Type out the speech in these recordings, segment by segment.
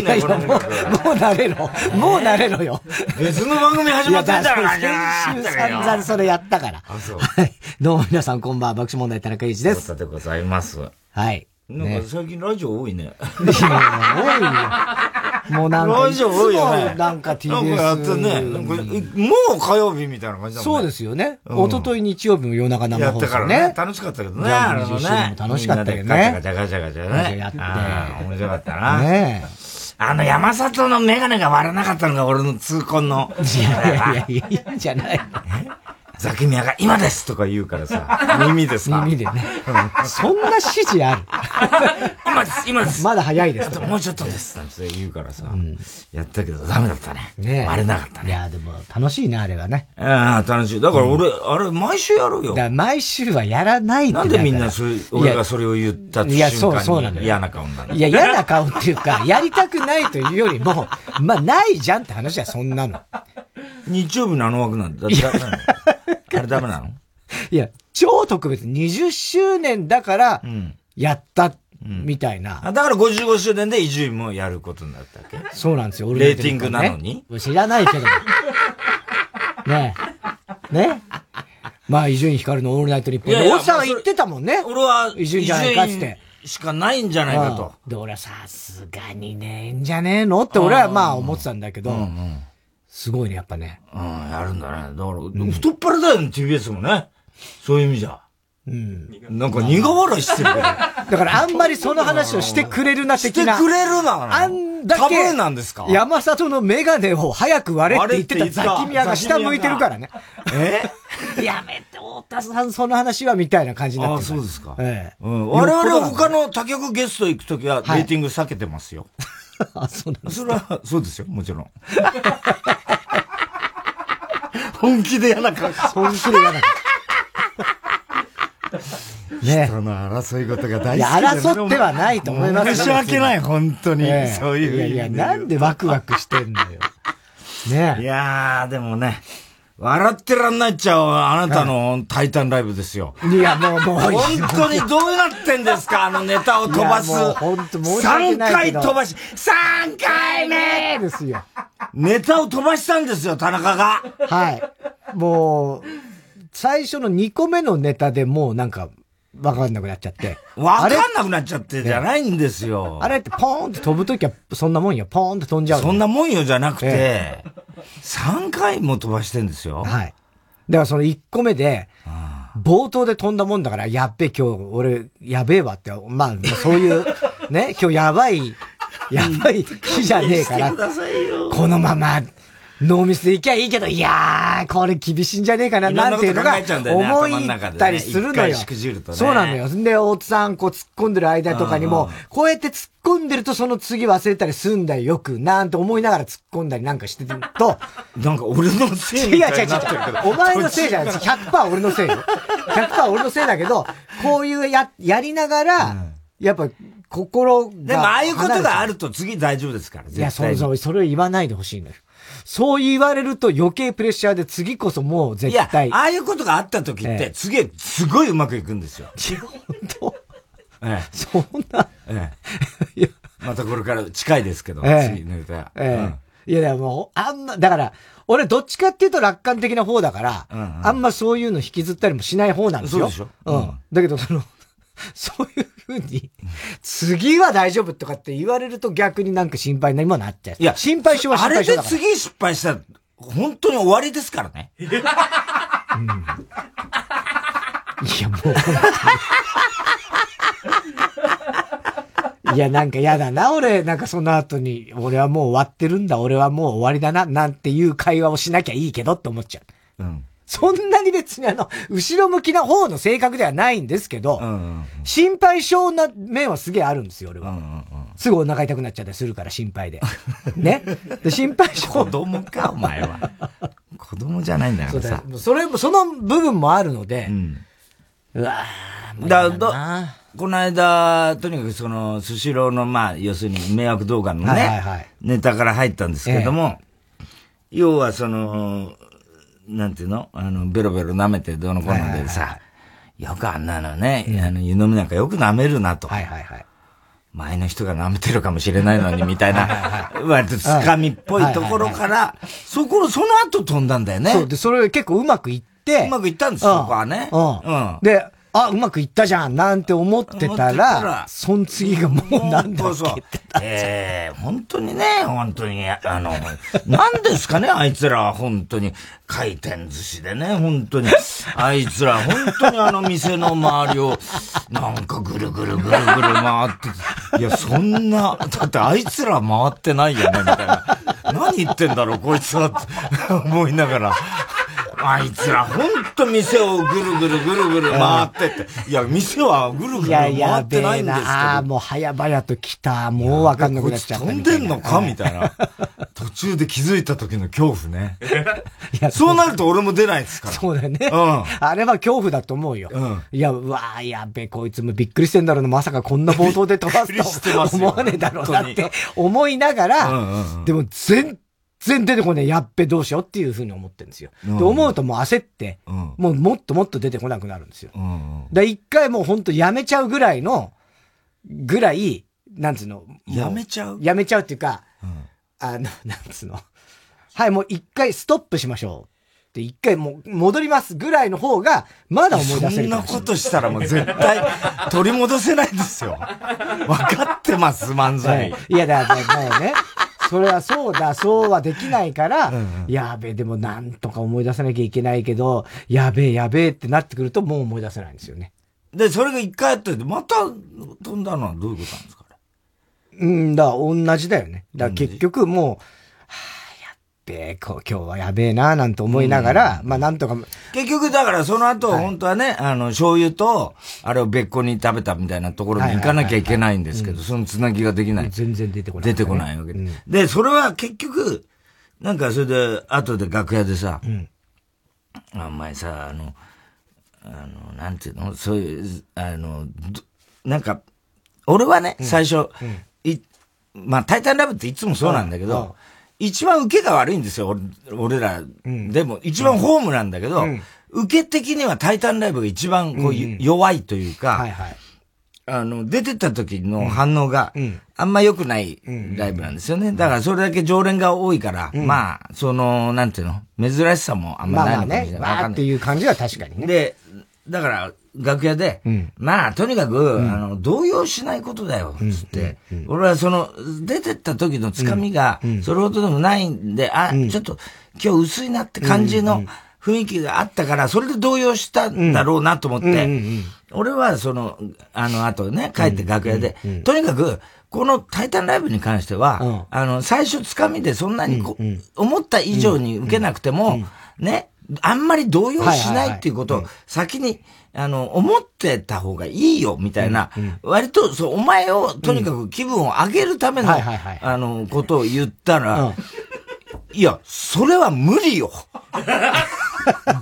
いね、このもう、もう慣れろ。もう慣れろよ。別の番組始まってんだから先週散々それやったから。あ、そう。はい。どうも皆さんこんばんは、爆笑問題田中裕二です。でございます。はい。なんか最近ラジオ多いね。多いよ。もうなんか、ラジオ多いよね。なんか TBS。なんかやってね。もう火曜日みたいな感じだもんそうですよね。一昨日日曜日も夜中生放送ね。楽しかったけどね。あれもね。楽しかったけどね。ガチャガチャガチャガチャね。やって。面白かったな。ねあの山里のメガネが割れなかったのが俺の痛恨の。いやいやいや、いいんじゃないザキミヤが今ですとか言うからさ、耳ですか？耳でね。そんな指示ある？今です、今です。まだ早いです。もうちょっとです。なんて言うからさ、やったけどダメだったね。ね割れなかったね。いや、でも楽しいね、あれはね。ああ、楽しい。だから俺、あれ、毎週やるよ。だ毎週はやらないってなんでみんなそれ、俺がそれを言った瞬間に嫌な顔になるいや、嫌な顔っていうか、やりたくないというよりも、まあ、ないじゃんって話はそんなの。日曜日のあの枠なんだ。あれダメなの？いや、超特別。20周年だから、やった、みたいな。だから55周年で伊集院もやることになったわけ？そうなんですよ。レーティングなのに？知らないけど。ねえ。ねまあ、伊集院光のオールナイトニッポン。で、おっさんは言ってたもんね。俺は、伊集院じゃないかって。しかないんじゃないかと。で、俺はさすがにねえんじゃねえの？って俺はまあ思ってたんだけど、すごいね、やっぱね。うん、やるんだね。だから、太っ腹だよね、TBS もね。そういう意味じゃ。うん。なんか苦笑いしてる だからあんまりその話をしてくれるな的な。してくれるな。あんだけ。タブーなんですか？山里のメガネを早く割れって言ってたザキミヤが下向いてるからね。え？やめて、太田さんその話はみたいな感じになってあ、そうですか。ええ。うん。我々は他の他局ゲスト行くときは、レーティング避けてますよ。あ、そうなんそれは、そうですよ、もちろん。本気で嫌な顔。本気で嫌な顔。ね人の争い事が大好きいや、争ってはないと思います申し訳ない、本当に。ええそういう。いやいや、なんでワクワクしてんのよ。ねいやー、でもね、笑ってらんないっちゃう、あなたのタイタンライブですよ。いや、もう、もう。本当にどうなってんですか？あのネタを飛ばす。本当申し訳ない3回飛ばし、3回目ですよ。ネタを飛ばしたんですよ、田中が。はい。もう、最初の2個目のネタでもうなんか、わかんなくなっちゃって。わかんなくなっちゃってじゃないんですよ。あれ？ってポーンって飛ぶときはそんなもんよ。ポーンって飛んじゃう。そんなもんよじゃなくて、3回も飛ばしてんですよ。はい。だからその1個目で、冒頭で飛んだもんだから、やっべえ今日俺、やべえわって、まあ、そういう、ね、今日やばい、やばい日じゃねえから、このまま、ノーミスでいきゃいいけど、いやー、これ厳しいんじゃねえかな、なんていうのが、思いったりするのよ。そうなのよ。で、大津さん、こう突っ込んでる間とかにも、こうやって突っ込んでるとその次忘れたりすんだよ、よく、なんて思いながら突っ込んだりなんかしてると、なんか俺のせいみたいになってるけど。お前のせいじゃないです。100%俺のせいよ。100%俺のせいだけど、こういうや、やりながら、やっぱ、心が。でも、ああいうことがあると次大丈夫ですから、いや、そうそう、それを言わないでほしいのよ。そう言われると余計プレッシャーで次こそもう絶対。いや、ああいうことがあった時って、次、すごいうまくいくんですよ。本 当ええ。そんな。ええ。またこれから近いですけど、ええ、次の歌。ええ。いや、いや、もう、あんま、だから、俺どっちかっていうと楽観的な方だから、うんうん、あんまそういうの引きずったりもしない方なんですよ。そうでしょうん。だけど、その、そういうふうに、次は大丈夫とかって言われると逆になんか心配になっちゃう。いや、心配性は心配性だから。あれで次失敗したら、本当に終わりですからね。うん、いや、もう いや、なんか嫌だな、俺。なんかその後に、俺はもう終わってるんだ、俺はもう終わりだな、なんていう会話をしなきゃいいけどって思っちゃう。うん。そんなに別にあの、後ろ向きな方の性格ではないんですけど、心配性な面はすげえあるんですよ、俺は。うんうんうん、すぐお腹痛くなっちゃったりするから、心配で。ね？で、心配性。子供か、お前は。子供じゃないんだからさ。それ、その部分もあるので、うん、うわぁ、だだこの間、とにかくその、スシローの、まあ、要するに迷惑動画のね、はいはいはい、ネタから入ったんですけども、ええ、要はその、なんていうの？あの、ベロベロ舐めてどのこうのでさ、よくあんなのね、うん、あの、湯飲みなんかよく舐めるなと。はいはいはい。前の人が舐めてるかもしれないのに、みたいな、割とつかみっぽいところから、そこ、その後飛んだんだよね。そう、で、それ結構うまくいって、うまくいったんですよ、ここはね。うん。うん。で、あ、うまくいったじゃん、なんて思ってたら、その次がもうなんだっけってええー、本当にね、本当に、あの、なんですかね、あいつらは。本当に、回転寿司でね、本当に、あいつら本当にあの店の周りを、なんかぐるぐるぐるぐる回って、いや、そんな、だってあいつら回ってないよね、みたいな。何言ってんだろう、こいつは、思いながら。あいつら、ほんと店をぐるぐるぐるぐる回ってって。いや、店はぐるぐる回ってないんですけど。ああ、もう早々と来た。もうわかんなくなっちゃった飛んでんのか？みたいな。途中で気づいた時の恐怖ね。いや、そうなると俺も出ないですから。そうだよね。うん。あれは恐怖だと思うよ。うん。いや、うわあやべ、こいつもびっくりしてんだろうな。まさかこんな冒頭で飛ばすと思わねえだろうなって思いながら、でも全然出てこない、やっべどうしようっていうふうに思ってるんですよ。で、思うともう焦って、うん、もうもっともっと出てこなくなるんですよ。うんうん、だ一回もう本当やめちゃうぐらいの、ぐらい、なんつうの。やめちゃう？やめちゃうっていうか、うん、あの、なんつうの。はい、もう一回ストップしましょう。って一回もう戻りますぐらいの方が、まだ思い出せるそんなことしたらもう絶対取り戻せないんですよ。分かってます、漫才。いや、だからね、それはそうだ、そうはできないから、うんうん、やべえ、でもなんとか思い出さなきゃいけないけど、やべえ、やべえってなってくるともう思い出せないんですよね。で、それが一回やっといて、また飛んだのはどういうことなんですか？うん、だ同じだよね。だ結局もう、べえ、今日はやべえな、なんて思いながら、うん、まあなんとか。結局だからその後、はい、本当はね、あの、醤油と、あれを別個に食べたみたいなところに行かなきゃいけないんですけど、そのつなぎができない。全然出てこない、ね、出てこないわけで、うん、で、それは結局、なんかそれで、後で楽屋でさ、うん、お前さ、あの、あの、なんていうの？そういう、あの、なんか、俺はね、最初、い、まあ、タイタンラブっていつもそうなんだけど、一番受けが悪いんですよ、俺ら。うん、でも、一番ホームなんだけど、うん、受け的にはタイタンライブが一番こう、弱いというか、はいはい、あの、出てった時の反応が、あんま良くないライブなんですよね。だからそれだけ常連が多いから、まあ、その、なんていうの、珍しさもあんまないのかもしれない。まあまあね、っていう感じは確かにね。で、だから、楽屋で、うん、まあ、とにかく、うん、あの、動揺しないことだよ、つって、うん、俺はその、出てった時のつかみが、それほどでもないんで、あ、ちょっと、今日薄いなって感じの雰囲気があったから、それで動揺したんだろうなと思って、俺はその、あの後ね、帰って楽屋で、とにかく、このタイタンライブに関しては、あの、最初つかみでそんなにこ、思った以上に受けなくても、ね、あんまり動揺しないっていうことを先に、あの、思ってた方がいいよ、みたいな、割と、そう、お前を、とにかく気分を上げるための、あの、ことを言ったら、いや、それは無理よ。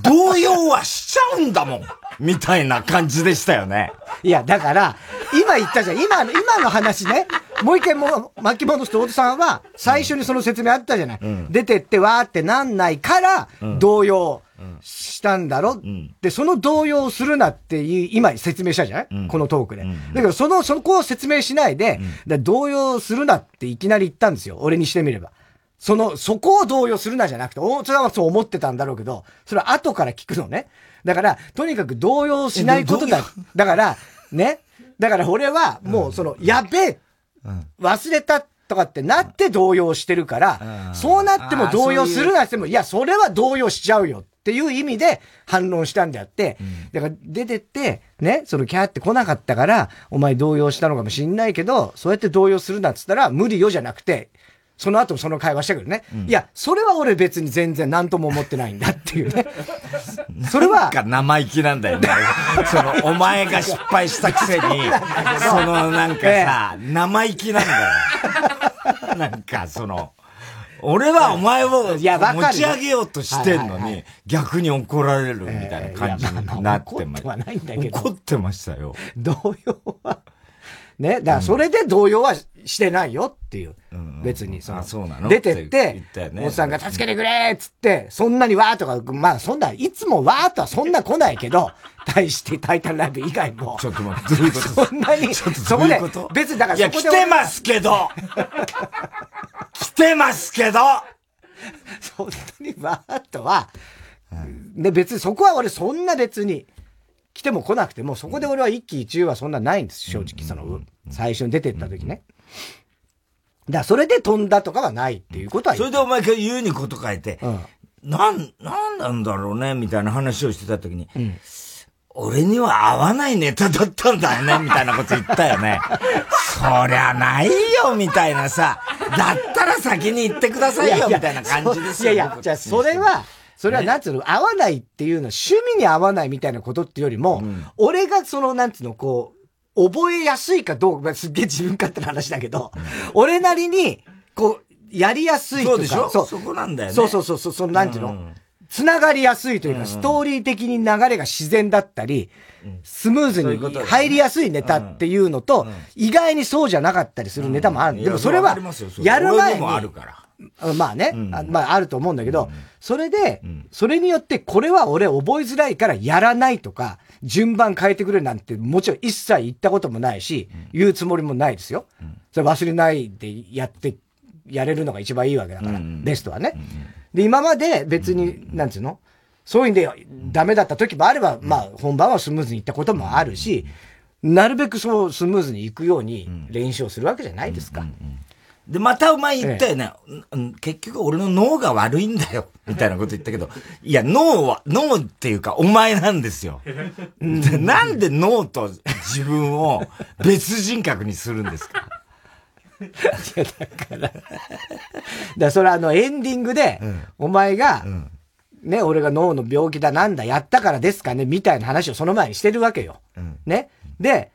動揺はしちゃうんだもん。みたいな感じでしたよね。いや、だから、今言ったじゃん。今の、今の話ね。もう一回もう巻き戻すと、大戸さんは、最初にその説明あったじゃない。うん、出てってわーってなんないから、動揺したんだろ、うん、で、その動揺をするなっていう、今説明したじゃない、うん、このトークで。だけど、その、そこを説明しないで、動揺するなっていきなり言ったんですよ。俺にしてみれば。その、そこを動揺するなじゃなくて、大津さんはそう思ってたんだろうけど、それは後から聞くのね。だから、とにかく動揺しないことだ。だから、ね？だから俺は、もうその、やべえ、忘れたとかってなって動揺してるから、そうなっても動揺するなっても、いや、それは動揺しちゃうよっていう意味で反論したんであって、だから出てって、ね、そのキャーって来なかったから、お前動揺したのかもしんないけど、そうやって動揺するなっつったら、無理よじゃなくて、その後その会話したけどね、うん、いや、それは俺別に全然何とも思ってないんだっていうね。それは。なんか生意気なんだよね。その、お前が失敗したくせに、そのなんかさ、生意気なんだよ。なんかその、俺はお前を持ち上げようとしてんのに、逆に怒られるみたいな感じになってました。怒ってましたよ。動揺は。ね。だからそれで動揺はしてないよっていう。別に、その、そうなの？出てって、おっさんが助けてくれっつって、そんなにわーとか、まあそんな、いつもわーとはそんな来ないけど、対してタイタンライブ以外も。ちょっと待って、どういうこと？そんなに、そこで、別にだからそこで。いや、来てますけど 来てますけどそんなにわーとは、で、別にそこは俺そんな別に、来ても来なくても、そこで俺は一喜一憂はそんなないんです、正直。その、最初に出てった時ね。だからそれで飛んだとかはないっていうことはそれでお前が言うにこと書いて、うん、なん、なんなんだろうね、みたいな話をしてた時に、うん、俺には合わないネタだったんだよね、みたいなこと言ったよね。そりゃないよ、みたいなさ、だったら先に言ってくださいよ、みたいな感じですよ。いやいや、じゃあそれは、それはなんつうの、合わないっていうのは趣味に合わないみたいなことっていうよりも、うん、俺がその、なんつうの、こう、覚えやすいかどうか、すっげえ自分勝手な話だけど、うん、俺なりに、こう、やりやすいとか。そうでしょ？そう。そこなんだよね。そうそうそう、その、なんていうの、うんつながりやすいというか、ストーリー的に流れが自然だったり、スムーズに入りやすいネタっていうのと、意外にそうじゃなかったりするネタもある。でもそれは、やる前に、まあね、まああると思うんだけど、それで、それによってこれは俺覚えづらいからやらないとか、順番変えてくれなんてもちろん一切言ったこともないし、言うつもりもないですよ。それ忘れないでやって、やれるのが一番いいわけだから、ベストはね。で、今まで別に、なんつうの？そういうんでダメだった時もあれば、まあ本番はスムーズにいったこともあるし、なるべくそうスムーズにいくように練習をするわけじゃないですか。で、またお前言ったよね、ええ、結局俺の脳が悪いんだよ。みたいなこと言ったけど、いや、脳は、脳っていうかお前なんですよ。なんで脳と自分を別人格にするんですか？いや、だから。だからそれあのエンディングで、お前が、ね、俺が脳の病気だなんだ、やったからですかね、みたいな話をその前にしてるわけよ。ね。で、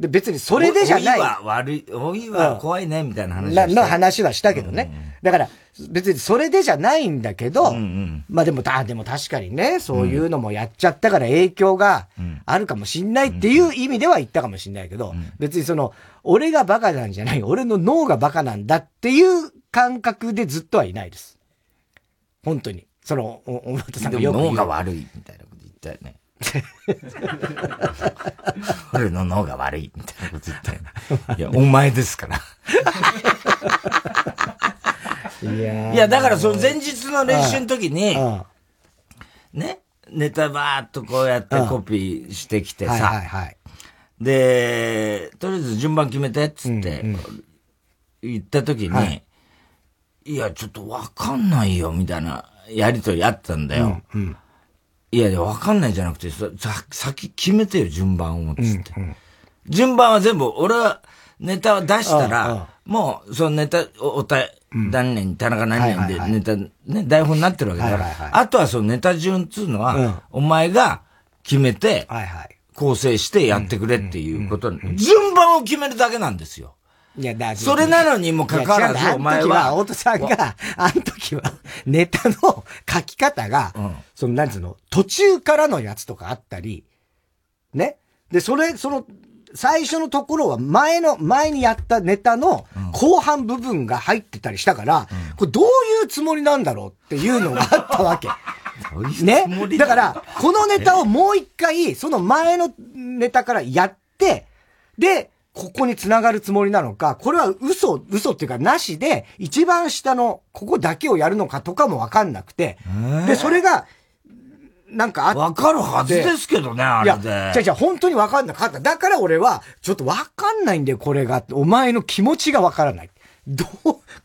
で、別にそれでじゃない。老いは悪い、老いは怖いね、みたいな話はの話はしたけどね。だから、別にそれでじゃないんだけど、うんうん、まあでも、あ、でも確かにね、そういうのもやっちゃったから影響があるかもしんないっていう意味では言ったかもしんないけど、うん、別にその、俺がバカなんじゃない、俺の脳がバカなんだっていう感覚でずっとはいないです。本当に。その、お、おまたさんがよく脳が悪いみたいなこと言ったよね。俺の脳が悪いみたいなこと言ったよな。いや、お前ですから。いやいや、だからその前日の練習の時に、ね、ネタばーっとこうやってコピーしてきてさ、はいはい、で、とりあえず順番決めてっつって、言った時に、はい、いや、ちょっとわかんないよ、みたいなやりとりあったんだよ。うんうんいやいや、わかんないじゃなくて、さ、先決めてよ、順番を、つって、うんうん。順番は全部、俺はネタを出したら、もう、そのネタ、おた、何年、田中何年でネタ、ね、台本になってるわけだから、あとはそのネタ順っつうのは、お前が決めて、構成してやってくれっていうこと、順番を決めるだけなんですよ。いや、だそれなのにもかかわらず、お前は。大戸さんが、あの時は、ネタの書き方が、うん、その、なんつうの、途中からのやつとかあったり、ね。で、それ、その、最初のところは前の、前にやったネタの後半部分が入ってたりしたから、うん、これどういうつもりなんだろうっていうのがあったわけ。ね。だから、このネタをもう一回、その前のネタからやって、で、ここに繋がるつもりなのか、これは嘘、嘘っていうかなしで、一番下のここだけをやるのかとかもわかんなくて、で、それが、なんかあって。わかるはずですけどね、あれで。いや、じゃじゃ本当にわかんなかった。だから俺は、ちょっとわかんないんだよ、これが。お前の気持ちがわからない。ど、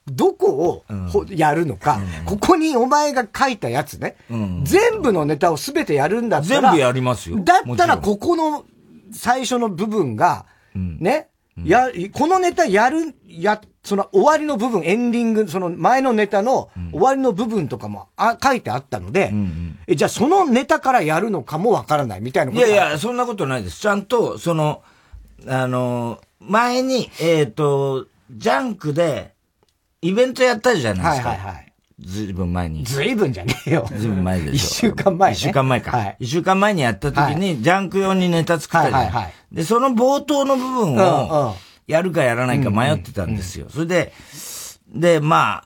どこを、やるのか、うん、ここにお前が書いたやつね、うん、全部のネタをすべてやるんだったら、全部やりますよ。だったら、ここの最初の部分が、うん、ね、や、このネタやる、や、その終わりの部分、エンディング、その前のネタの終わりの部分とかもあ書いてあったので、うんうん、え、じゃあそのネタからやるのかもわからないみたいなこと？いやいや、そんなことないです。ちゃんと、その、あの、前に、えっ、ー、と、ジャンクで、イベントやったじゃないですか。はいはいはい。ずいぶん前に。ずいぶんじゃねえよ。ずいぶん前でしょ。一週間前、ね。一週間前か。はい。一週間前にやった時に、ジャンク用にネタ作ったじゃん。はいはいはい。で、その冒頭の部分を、やるかやらないか迷ってたんですよ。それで、で、まあ、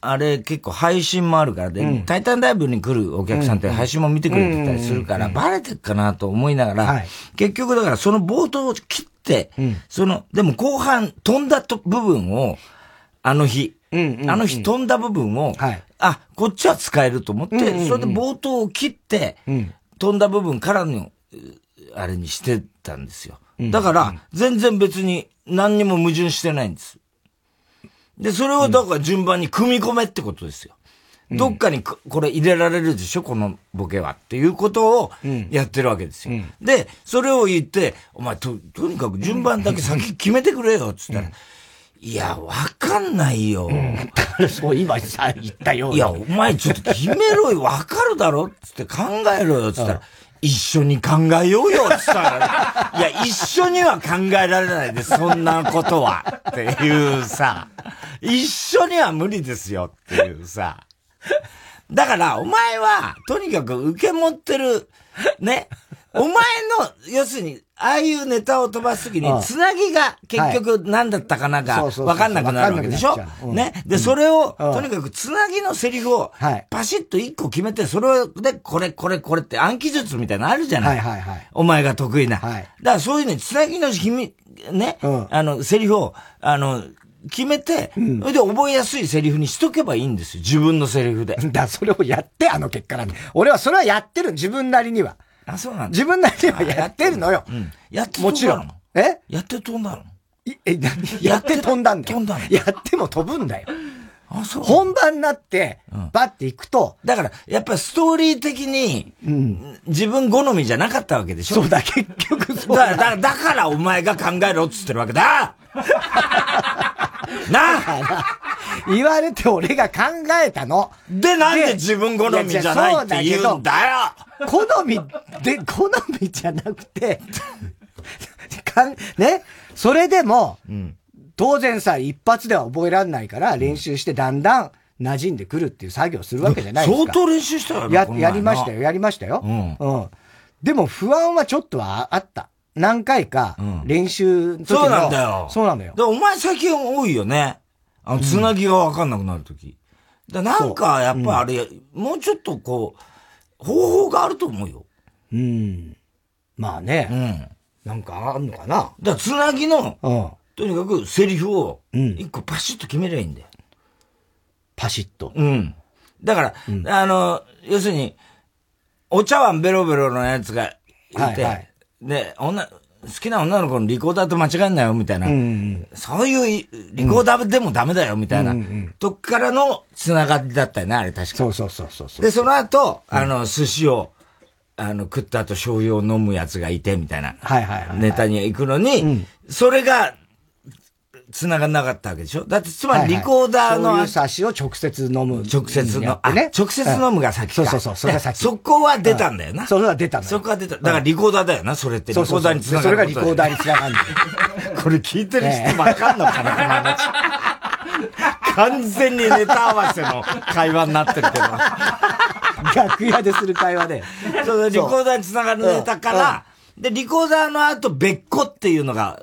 あれ結構配信もあるからで、うん、タイタンライブに来るお客さんって配信も見てくれてたりするから、バレてるかなと思いながら、はい、結局だからその冒頭を切って、うん、その、でも後半飛んだと部分を、あの日、あの日飛んだ部分を、はい、あ、こっちは使えると思って、それで冒頭を切って、飛んだ部分からの、あれにしてたんですよ。だから、全然別に何にも矛盾してないんです。で、それをだから順番に組み込めってことですよ。どっかにこれ入れられるでしょ？このボケは。っていうことをやってるわけですよ。うん、で、それを言って、お前と、とにかく順番だけ先決めてくれよ、つったら。いや、わかんないよ。うん、そう、今さ、言ったよ。いや、お前ちょっと決めろよ、わかるだろ？つって考えろよ、つったら。一緒に考えようよ、つったら、いや、一緒には考えられないです、そんなことは。っていうさ、一緒には無理ですよっていうさ。だから、お前は、とにかく受け持ってる、ね。お前の、要するに、ああいうネタを飛ばすときに、つなぎが結局何だったかなが分かんなくなるわけでしょ？ね？で、それを、とにかくつなぎのセリフを、パシッと一個決めて、それで、これ、これ、これって暗記術みたいなのあるじゃない？お前が得意な。はい。だからそういうね、つなぎの秘密、ね、あの、セリフを、あの、決めて、それで覚えやすいセリフにしとけばいいんですよ。自分のセリフで。だ、それをやって、あの結果なんで。俺はそれはやってる、自分なりには。あ、そうなん自分なりにはやってるのよ。うん。やってもちろん。え？やって飛んだのえ、やって飛んだんだよ。飛んだのやっても飛ぶんだよ。あ、そう。本番になって、バッて行くと。だから、やっぱストーリー的に、うん、自分好みじゃなかったわけでしょ？そうだ、結局そうだ。だ、だからお前が考えろっつってるわけだ なあ言われて俺が考えたの。で、なんで自分好みじゃないって言うんだよ好み、で、好みじゃなくて、かん、ね、それでも、うん、当然さ、一発では覚えられないから、練習してだんだん馴染んでくるっていう作業するわけじゃないですか。相当練習したよね。や、やりましたよ、やりましたよ。うん。うん。でも不安はちょっとはあった。何回か、練習の時の、そうなんだよ。そうなんだよ。お前最近多いよね。あの、つなぎがわかんなくなるとき。だなんか、やっぱあれ、うん、もうちょっとこう、方法があると思うよ。うん。まあね。うん。なんかあんのかな。だつなぎの、うん、とにかくセリフを、一個パシッと決めりゃいいんだよ。パシッと。うん。だから、うん、あの、要するに、お茶碗ベロベロのやつがいて、はいはい、で、女、好きな女の子のリコーダーと間違えんなよ、みたいな、うんうん。そういうリコーダーでもダメだよ、みたいな、うんうん、とこからの繋がりだったよね、あれ確か。そうそうそうそうで、その後、あの、寿司を、あの、食った後醤油を飲むやつがいて、みたいな。はいはいはい、ネタに行くのに、うん、それが、繋がんなかったわけでしょ？だって、つまりリコーダーの。はいはい、醤油差しを直接飲む。直接の、ね、直接飲むが先か。そうそうそう、それが先。そこは出たんだよな。それは出たんだそこは出た。だからリコーダーだよな、それって。リコーダーに繋がる。それがリコーダーに繋がるんだよ。これ聞いてる人わかんのかな、この話。完全にネタ合わせの会話になってるけど。楽屋でする会話で。そう、リコーダーに繋がるネタから、で、リコーダーの後別個っていうのが、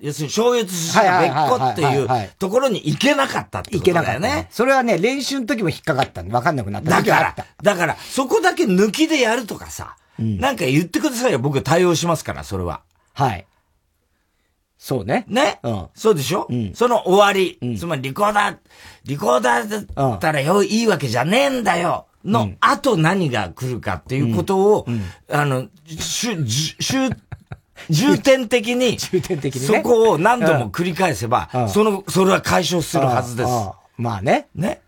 要するに、小越寿司が別個っていうところに行けなかったってことだよね。ねそれはね、練習の時も引っかかったんで、わかんなくなっただから、だから、そこだけ抜きでやるとかさ、うん、なんか言ってくださいよ。僕対応しますから、それは。はい。そうね。ね？うん。そうでしょ？うん。その終わり。うん、つまり、リコーダー、リコーダーだったらよ、いいわけじゃねえんだよ。の、後何が来るかっていうことを、うん、あの、しゅ、しゅ、重点的に、重点的に、そこを何度も繰り返せば、その、それは解消するはずです。まあね。ね。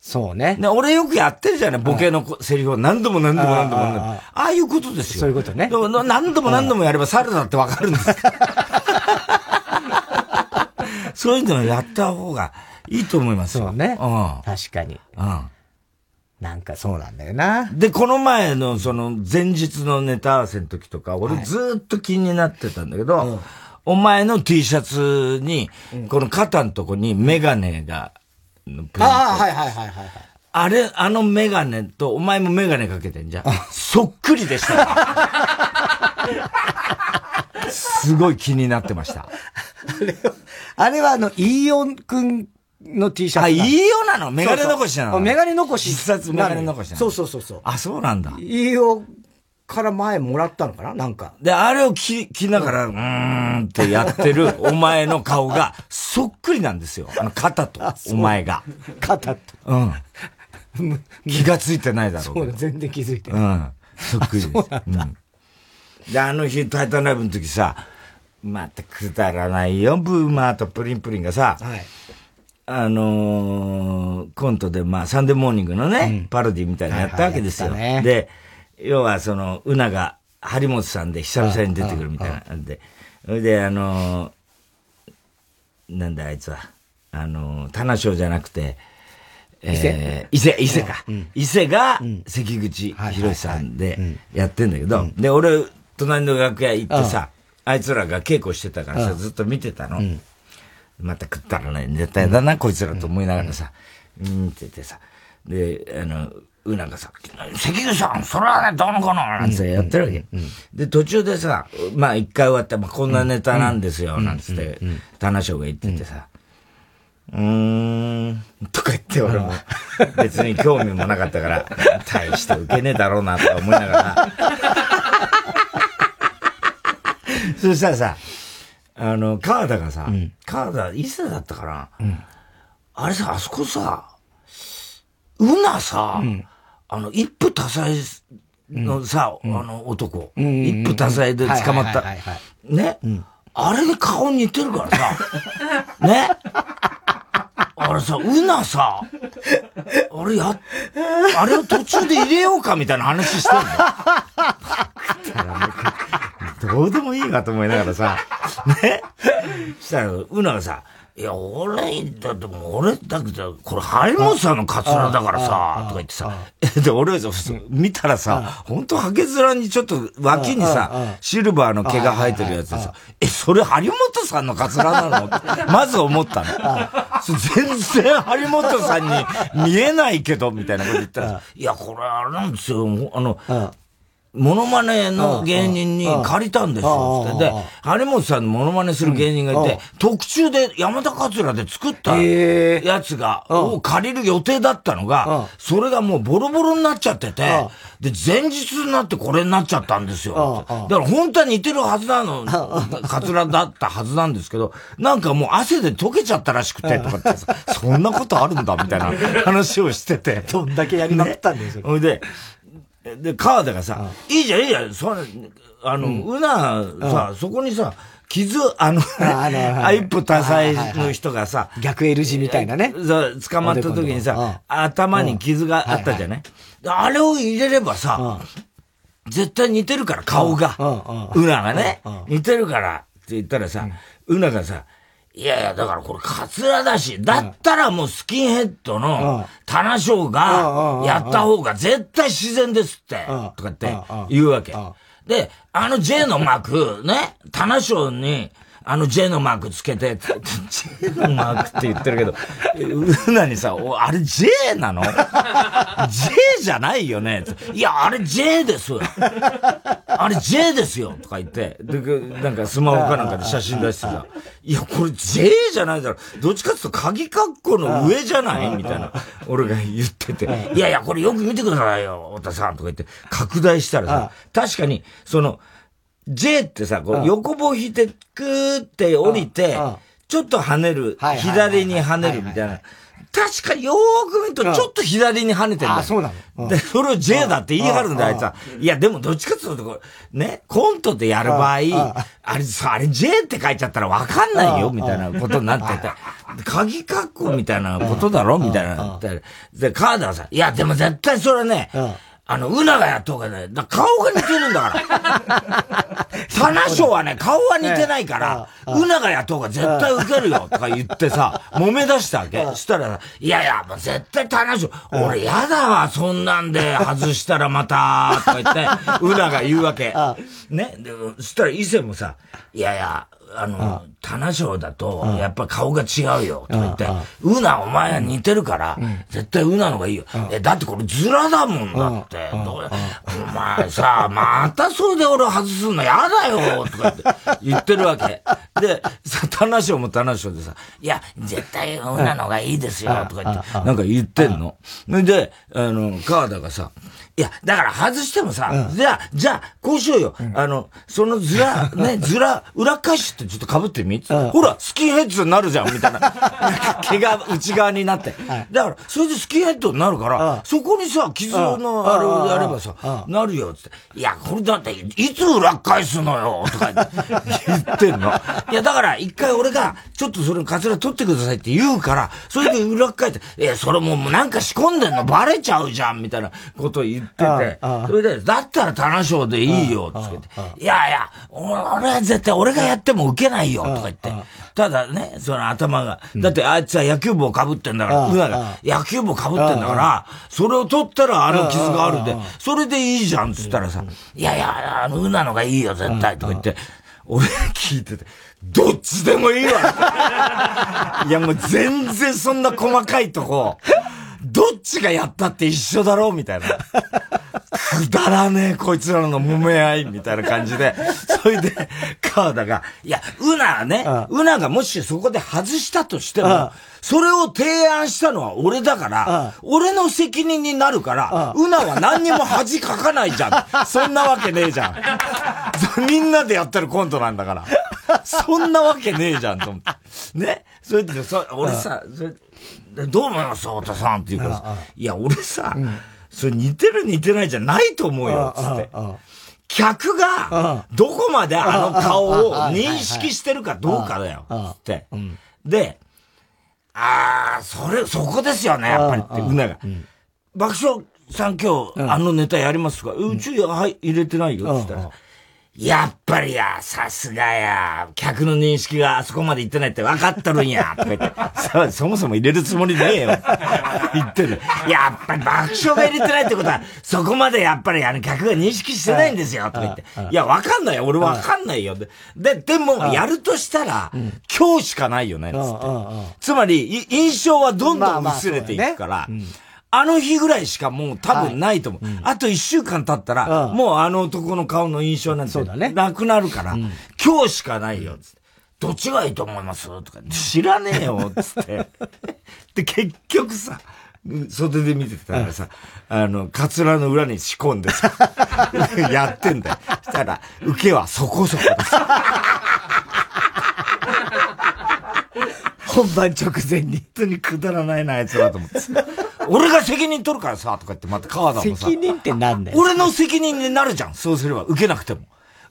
そうね。ね、俺よくやってるじゃないボケのセリフを何度も何度も何度も何度も。ああいうことですよ。そういうことね。何度も何度もやれば猿だってわかるんです。そういうのをやった方がいいと思いますよ。そうね。うん。確かに。うん。なんかそうなんだよな。で、この前のその前日のネタ合わせの時とか、俺ずっと気になってたんだけど、はいうん、お前の T シャツに、この肩のとこにメガネが、ああ、はいはいはいはい。あれ、あのメガネと、お前もメガネかけてんじゃん。そっくりでした。すごい気になってました。れは、あれはあの、イーオンくんの T シャツ。あ、イーオなの？メガネ残しなの？メガネ残し。必殺メガネ残しなの？そうそうそうそう。あ、そうなんだ。イーオンから前もらったのかな？なんか。で、あれを着、着ながら、うーんってやってる お前の顔が、そっくりなんですよ。あの、肩と、お前が。肩と。うん。気がついてないだろう。そうだ、全然気づいてない。うん。そっくりです。そうなんだ。うんで、あの日、タイタンライブの時さ、またくだらないよ、ブーマーとプリンプリンがさ、はい、あのー、コントで、まあ、サンデーモーニングのね、うん、パロディみたいなのやったわけですよ。はいはいね、で、要はその、うなが、張本さんで久々に出てくるみたいな。んで、それで、あのー、なんだあいつは、あのー、棚章じゃなくて、えー、伊勢、伊勢か。伊勢が関口博さんでやってんだけど、で、俺、隣の楽屋行ってさ、あいつらが稽古してたからさ、ずっと見てたの。また食ったらね、絶対だな、こいつらと思いながらさ、うん。って言ってさ、で、あの、うなんかさ、関口さん、それはね、どうのこの？なんてやってるわけ。で、途中でさ、まあ一回終わって、まあこんなネタなんですよ、なんつって、棚章が言っててさ、うーん、とか言って俺も、別に興味もなかったから、大して受けねえだろうなと思いながら、そしたらさ、あの、川田がさ、うん、川田、伊勢だったかな、うん、あれさ、あそこさ、うなさ、うん、あの、一夫多妻のさ、あの男、一夫多妻で捕まった。ね、あれに顔似てるからさ、ね？あれさ、うなさ、あれや、あれを途中で入れようかみたいな話してんの。どうでもいいかと思いながらさ、ね？したら、うながさ、いや、俺、だってもう俺、だけど、これ、張本さんのカツラだからさ、とか言ってさ、で、俺、見たらさ、本当ハケ面にちょっと脇にさ、シルバーの毛が生えてるやつでさ、え、それ張本さんのカツラなの？まず思ったの。全然張本さんに見えないけど、みたいなこと言ったら、いや、これあれなんですよ、あの、モノマネの芸人に借りたんですよ。って。で、張本さんのモノマネする芸人がいて、特注で山田桂で作ったやつが、を借りる予定だったのが、それがもうボロボロになっちゃってて、で、前日になってこれになっちゃったんですよ。だから本当は似てるはずなの、カツラだったはずなんですけど、なんかもう汗で溶けちゃったらしくて、とかってさ、そんなことあるんだ、みたいな話をしてて。どんだけやりまくったんですよ。ほいで、で、川田がさ、いいじゃん、いいじゃん、そあの、うな、さ、そこにさ、傷、あの、あ一歩多彩の人がさ、逆 L 字みたいなね。捕まった時にさ、頭に傷があったじゃない？あれを入れればさ、絶対似てるから、顔が。うながね、似てるからって言ったらさ、うながさ、いやいや、だからこれカツラだし、だったらもうスキンヘッドの棚章がやった方が絶対自然ですって、とかって言うわけ。で、あの J のマーク、ね、棚章に、あの J のマークつけて、J のマークって言ってるけど、うなにさ、あれ J なの ?J じゃないよね。いや、あれ J ですあれ J ですよ。とか言って、で、なんかスマホかなんかで写真出してさ、いや、これ J じゃないだろ。どっちかっていうと鍵括弧の上じゃない？みたいな、俺が言ってて、いやいや、これよく見てくださいよ、太田さん。とか言って、拡大したらさ、確かに、その、J ってさ、こう横棒引いて、クーって降りて、ちょっと跳ねる、左に跳ねるみたいな。確かによーく見ると、ちょっと左に跳ねてるんだ。あ、そうなの。で、それを J だって言い張るんだ、あいつは。いや、でもどっちかっていうと、ね、コントでやる場合、あれ、あれ J って書いちゃったらわかんないよ、みたいなことになってて。鍵括弧みたいなことだろみたいな。で、カーダはさ、いや、でも絶対それね、あの、うながやった方がね、だ顔が似てるんだから。棚章はね、顔は似てないから、うながやった方が絶対受けるよとか言ってさ、揉め出したわけ。そしたら、いやいや、もう絶対棚章、俺やだわ、そんなんで外したらまた、とか言って、うなが言うわけ。ね。で、そしたら伊勢もさ、いやいや、あの、棚章だと、やっぱ顔が違うよ、とか言って、うな、お前は似てるから、絶対うなのがいいよ。え、だってこれズラだもんだって。お前さ、またそれで俺外すの嫌だよ、とかって言ってるわけ。で、さ、棚章も棚章でさ、いや、絶対うなのがいいですよ、とか言って、なんか言ってんの。で、あの、川田がさ、いや、だから外してもさ、じゃあ、じゃあ、こうしようよ。あの、そのズラ、ね、ズラ、裏返しってちょっと被ってみ？ほら、スキンヘッドになるじゃん、みたいな。毛が内側になって。だから、それでスキンヘッドになるから、そこにさ、傷のあれをやればさ、なるよ、つって。いや、これだって、いつ裏返すのよ、とか言ってんの。いや、だから、一回俺が、ちょっとそれカツラ取ってくださいって言うから、それで裏返って、え、それもうなんか仕込んでんのバレちゃうじゃん、みたいなことを言ってて、それで、だったら棚賞でいいよ、つって。いやいや、俺は絶対俺がやっても受けないよ、とか言って。ただね、その頭が。だってあいつは野球帽被ってんだから、うなが野球帽被ってんだから、それを取ったらあの傷があるんで、それでいいじゃん、つったらさ、いやいや、あの、うなのがいいよ、絶対、とか言って。俺聞いてて、どっちでもいいわ いやもう全然そんな細かいとこ、どっちがやったって一緒だろうみたいな。くだらねえ、こいつらの揉め合い、みたいな感じで。それで、川田が、いや、うなはね、うながもしそこで外したとしても、それを提案したのは俺だから、俺の責任になるから、うなは何にも恥かかないじゃん。そんなわけねえじゃん。みんなでやってるコントなんだから。そんなわけねえじゃん、と思って。ね？それで、そ俺さ、それどう思います？太田さんって言うからさ、いや、俺さ、それ似てる似てないじゃないと思うよ、つって。客が、どこまであの顔を認識してるかどうかだよ、つって。で、ああ、それ、そこですよね、やっぱりって、うなが。爆笑さん今日、あのネタやりますか？うち、はい、入れてないよ、つったら。やっぱりや、さすがや、客の認識があそこまで行ってないって分かっとるんや、とか言って、そもそも入れるつもりねえよ。言ってる。やっぱり爆笑が入れてないってことは、そこまでやっぱりあの客が認識してないんですよ、とか言って。いや、分かんない。よ、俺分かんないよ。で、でも、やるとしたら、今日しかないよね、つって。つまり、印象はどんどん薄れていくから、あの日ぐらいしかもう多分ないと思う。はいうん、あと一週間経ったら、うん、もうあの男の顔の印象なんてなくなるから、うん、今日しかないよ、つって。どっちがいいと思います？とか、知らねえよ、つって。で、結局さ、袖で見てたらさ、あの、カツラの裏に仕込んでさ、やってんだよ。したら、受けはそこそこです。本番直前に。本当にくだらないな、あいつらと思って。俺が責任取るからさ、とか言って、また川田もさ。責任ってなんだよ。俺の責任になるじゃん。そうすれば、受けなくても。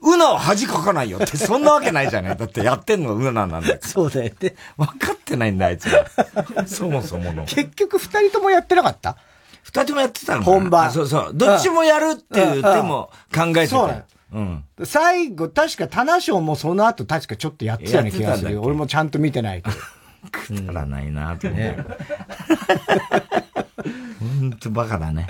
うなは恥かかないよって、そんなわけないじゃない。だってやってんのうななんだよ。そうだよね。分かってないんだ、あいつら。そもそもの。結局二人ともやってなかった？二人ともやってたの本番。そうそう。どっちもやるっていう手も考えてた。そうだよ。うん。最後、確か、棚賞もその後確かちょっとやってたような気がする。俺もちゃんと見てないけど。くだらないなとね。ほんとバカだね。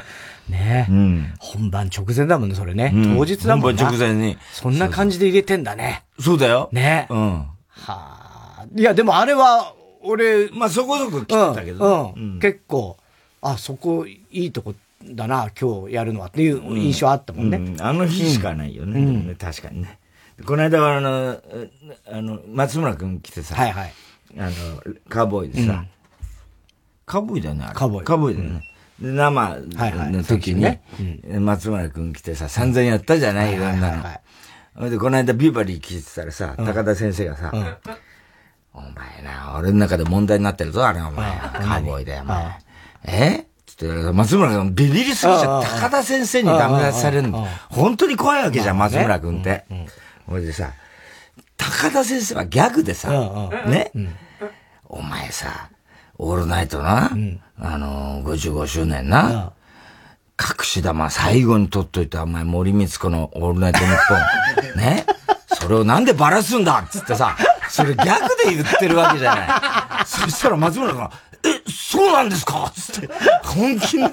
ねえ。うん。本番直前だもんね、それね。当日だもんね。本番直前に。そんな感じで入れてんだね。そうだよ。ねうん。はあ。いや、でもあれは、俺、まあそこそこ切ったけど、うん。結構、あ、そこいいとこだな、今日やるのはっていう印象あったもんね。あの日しかないよね。確かにね。この間はあの、あの、松村くん来てさ。はいはい。あの、カーボーイでさ、カーボーイだよね、カーボーイ。カーボーイだよね。で、生の時に、松村くん来てさ、散々やったじゃない、いろんなの。ほいで、この間ビバリー聞いてたらさ、高田先生がさ、お前な、俺の中で問題になってるぞ、あれ、お前。カーボーイだよ、お前。え？つって、松村君ビビりすぎちゃ高田先生にダメ出しされるの。本当に怖いわけじゃん、松村君って。ほいでさ、高田先生はギャグでさ、ね、お前さ、オールナイトな、あの、55周年な、隠し玉最後に取っといたお前森光子のオールナイトニッポン。ね？それをなんでバラすんだっつってさ、それギャグで言ってるわけじゃない。そしたら松村が、え、そうなんですか？つって、本気で、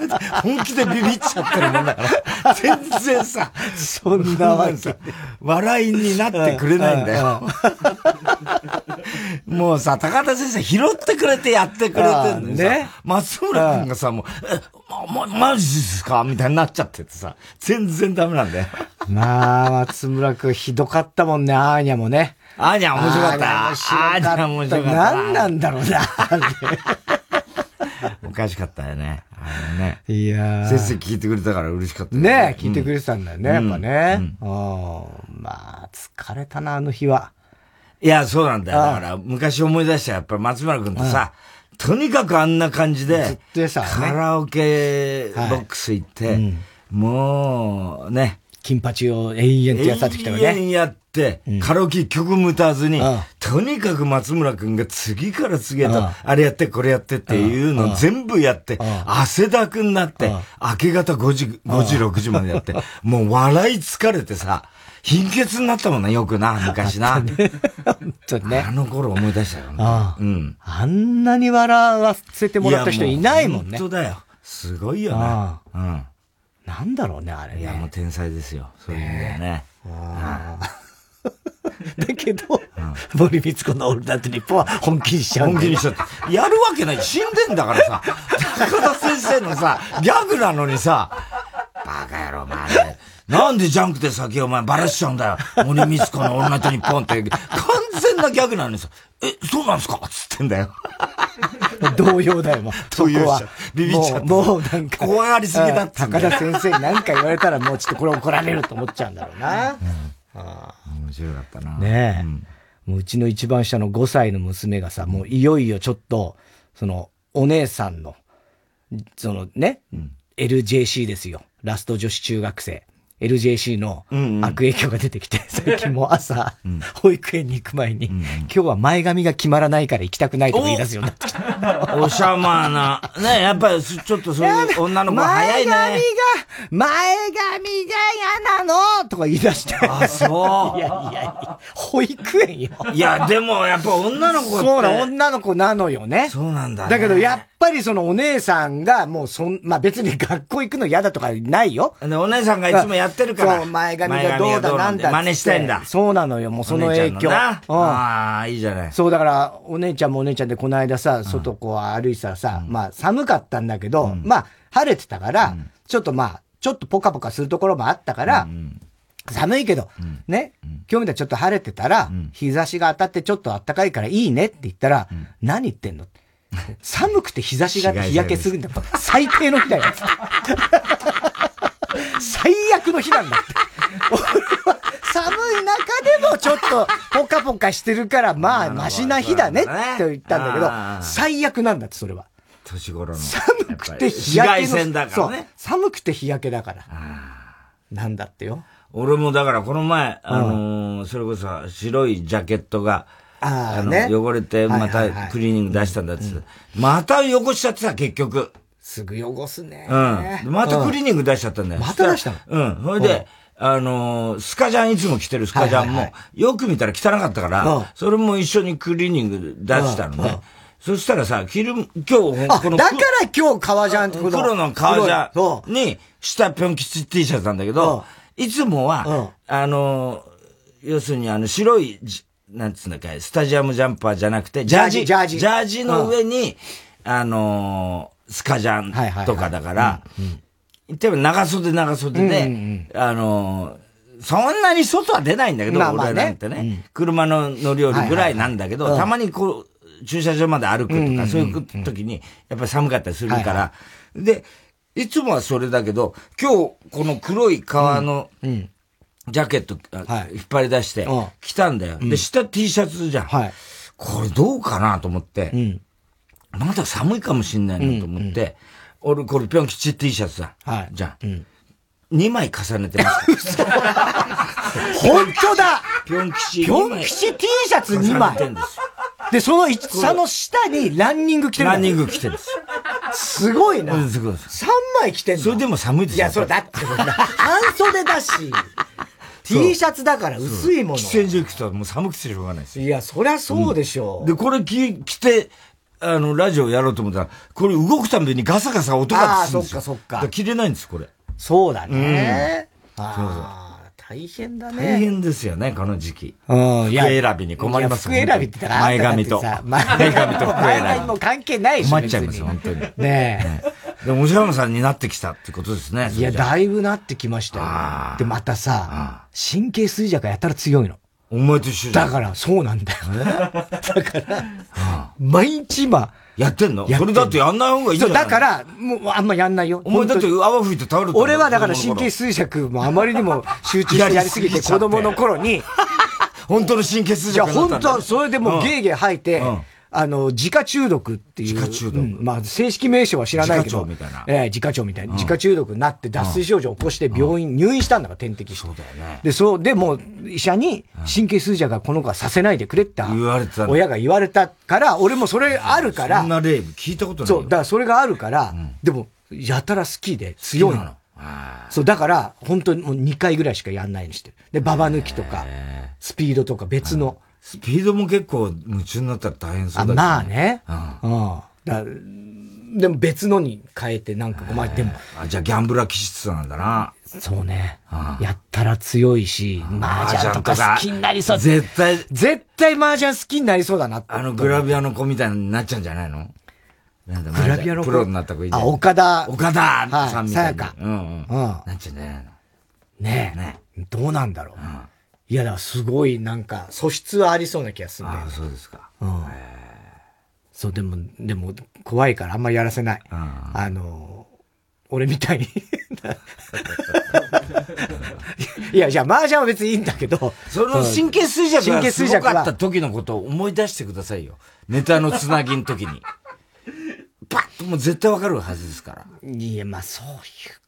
本気でビビっちゃってるもんだから、全然さ、そんなわけ笑いになってくれないんだよ。もうさ、高田先生拾ってくれてやってくれてんのね、松村君がさ、もう、え、ま、マジですか？みたいになっちゃっててさ、全然ダメなんだよ。まあ、松村君ひどかったもんね、アーニャもね。アーニャ面白かった。アーニャ面白かった。何なんだろうな、おかしかったよね。あのね。いや先生聞いてくれたから嬉しかったね。ね聞いてくれてたんだよね、やっぱね。うん。まあ、疲れたな、あの日は。いや、そうなんだよ。だから、昔思い出したやっぱり松村君とさ、とにかくあんな感じで、カラオケボックス行って、もう、ね。金八を永遠とやってきたよね。永遠やって、カラオケ曲も歌わずに、とにかく松村くんが次から次へと、あれやってこれやってっていうの全部やって、汗だくになって、明け方5時、5時、6時までやって、もう笑い疲れてさ、貧血になったもんな、よくな、昔な。本当にね。あの頃思い出したよ。ああうん。あんなに笑わせてもらった人いないもんね。本当だよ。すごいよね。うん。なんだろうね、あれね。いや、もう天才ですよ。そういう意味でね。だけど、森光子のオールナイトニッポンは本気にしちゃう。本気にしちゃって。やるわけない。死んでんだからさ。高田先生のさ、ギャグなのにさ、バカ野郎、まあね。なんでジャンクで先お前バラしちゃうんだよ。森光子のオールナイトニッポンって、完全なギャグなのにさ、え、そうなんすか？つってんだよ。同様だよ、もう。同様は。ビビっちゃった。もうなんか。怖がりすぎだって。高田先生に何か言われたらもうちょっとこれ怒られると思っちゃうんだろうな。うん、あ面白かったな。ねえ。うん、もううちの一番下の5歳の娘がさ、もういよいよちょっと、その、お姉さんの、そのね、うん、LJC ですよ。ラスト女子中学生。LJC の悪影響が出てきて、最近も朝、保育園に行く前に、今日は前髪が決まらないから行きたくないとか言い出すようになってきた。おしゃまな。ね、やっぱりちょっとそういう女の子早いね。前髪が、前髪が嫌なのとか言い出して。あ、そう。いやいや保育園よ。いや、でもやっぱ女の子そうな、女の子なのよね。そうなんだ、だけどやっぱりそのお姉さんがもうそん、まあ別に学校行くの嫌だとかないよ。お姉さんがいつもやってるから。そう、前髪がどうだなんだ真似したいんだ。そうなのよ、もうその影響。ああ、いいじゃない。そう、だから、お姉ちゃんもお姉ちゃんでこの間さ、外こう歩いてたらさ、まあ寒かったんだけど、まあ晴れてたから、ちょっとまあ、ちょっとポカポカするところもあったから、寒いけど、ね、今日みたいにちょっと晴れてたら、日差しが当たってちょっと暖かいからいいねって言ったら、何言ってんの寒くて日差しが日焼けするんだ。最低の日だよ。最悪の日なんだって。俺は寒い中でもちょっとポカポカしてるから、まあ、マシな日だねって言ったんだけど、最悪なんだって、それは。年頃の。寒くて日焼けの。だからね。寒くて日焼けだから。なんだってよ。俺もだからこの前、あのそれこそ白いジャケットが、あの、汚れて、またクリーニング出したんだっつって。また汚しちゃってさ、結局。すぐ汚すね。うん。またクリーニング出しちゃったんだよ。また出したの？うん。それで、あのスカジャンいつも着てるスカジャンも、よく見たら汚かったから、それも一緒にクリーニング出したのね。そしたらさ、着る、今日、この。だから今日革ジャンって黒の革ジャンに、下ぴょん吉 T シャツなんだけど、いつもは、あの要するにあの白いなんつうんだっけ、スタジアムジャンパーじゃなくて、ジャージ、ジャージ。ジャージ。の上に、うん、あのー、スカジャンとかだから、言っても長袖長袖で、うんうん、あのー、そんなに外は出ないんだけど、まあまあね、俺なんてね、うん、車の乗り降りぐらいなんだけど、はいはい、たまにこう、駐車場まで歩くとか、そういう時に、やっぱり寒かったりするから、はいはい、で、いつもはそれだけど、今日、この黒い革の、うんジャケット、はい、引っ張り出して、着たんだよ。で、下 T シャツじゃん。はい、これどうかなと思って、うん、まだ寒いかもしんないなと思って、うんうん、俺、これぴょん吉 T シャツだ。はい、じゃん。うん2枚重ねてます。本当だぴょん吉。ぴょん吉 T シャツ2枚。で、その下の下にランニング着てるランニング着てるんです。すごいな。すごい。3枚着てんの？それでも寒いですよ。いや、それだって、半袖だし。T シャツだから薄いもの。喫煙所行くともう寒くてしょうがないです。いや、そりゃそうでしょう。で、これ着着て、あの、ラジオやろうと思ったら、これ動くたびにガサガサ音がするんですよ。ああ、そっかそっか。着れないんです、これ。そうだね。うん、そうそう。大変だね。大変ですよね、この時期。うん。服選びに困ります服選びって言ったら、前髪と。前髪と服選び。前髪も関係ないし。困っちゃいます、本当に。ねえ。でも、おしゃさんになってきたってことですね。いや、だいぶなってきましたよ。で、またさ、神経衰弱やったら強いの。お前と一緒だから、そうなんだよ。だから、毎日今、やってんの？それだってやんない方がいいじゃん。だから、もうあんまやんないよ。お前だって泡吹いて倒れて俺はだから神経衰弱もあまりにも集中してやりすぎて 子供の頃に、本当の神経衰弱いや、本当それでもうゲーゲー吐いて、あの、自家中毒っていう。自家中毒、うん、まあ、正式名称は知らないけど。自家みたいな。ええー、自家長みたいな。自家中毒になって脱水症状を起こして病院、入院したんだから、点滴して。そうだよね。で、そう、でも、医者に神経衰弱がこの子はさせないでくれって。言われた。親が言われたから、俺もそれあるから。そんな例聞いたことない。そう、だからそれがあるから、でも、やたら好きで強いの。そう、だから、本当にもう2回ぐらいしかやんないようにしてる。で、ババ抜きとか、スピードとか別の。スピードも結構夢中になったら大変そうだね。まあね。うん。うん。だでも別のに変えてなんか、まあでも。あ、じゃあギャンブラー気質なんだな。そうね。やったら強いし、麻雀とか好きになりそう。絶対。絶対麻雀好きになりそうだなあのグラビアの子みたいになっちゃうんじゃないの？なんだグラビアの子？プロになった子いあ、岡田。岡田さんみたいな。さやか。うんうん。なっちゃうんじゃないの？ねえ。ねどうなんだろう。いや、だからすごいなんか素質はありそうな気がするんだよ、ね。ああ、そうですか。うん。そう、でも、でも怖いからあんまりやらせない。あの、俺みたいに いや、じゃあ、麻雀は別にいいんだけど。その神経衰弱がすごかった時のことを思い出してくださいよ。ネタのつなぎの時に。パッともう絶対わかるはずですから。いや、まあそういう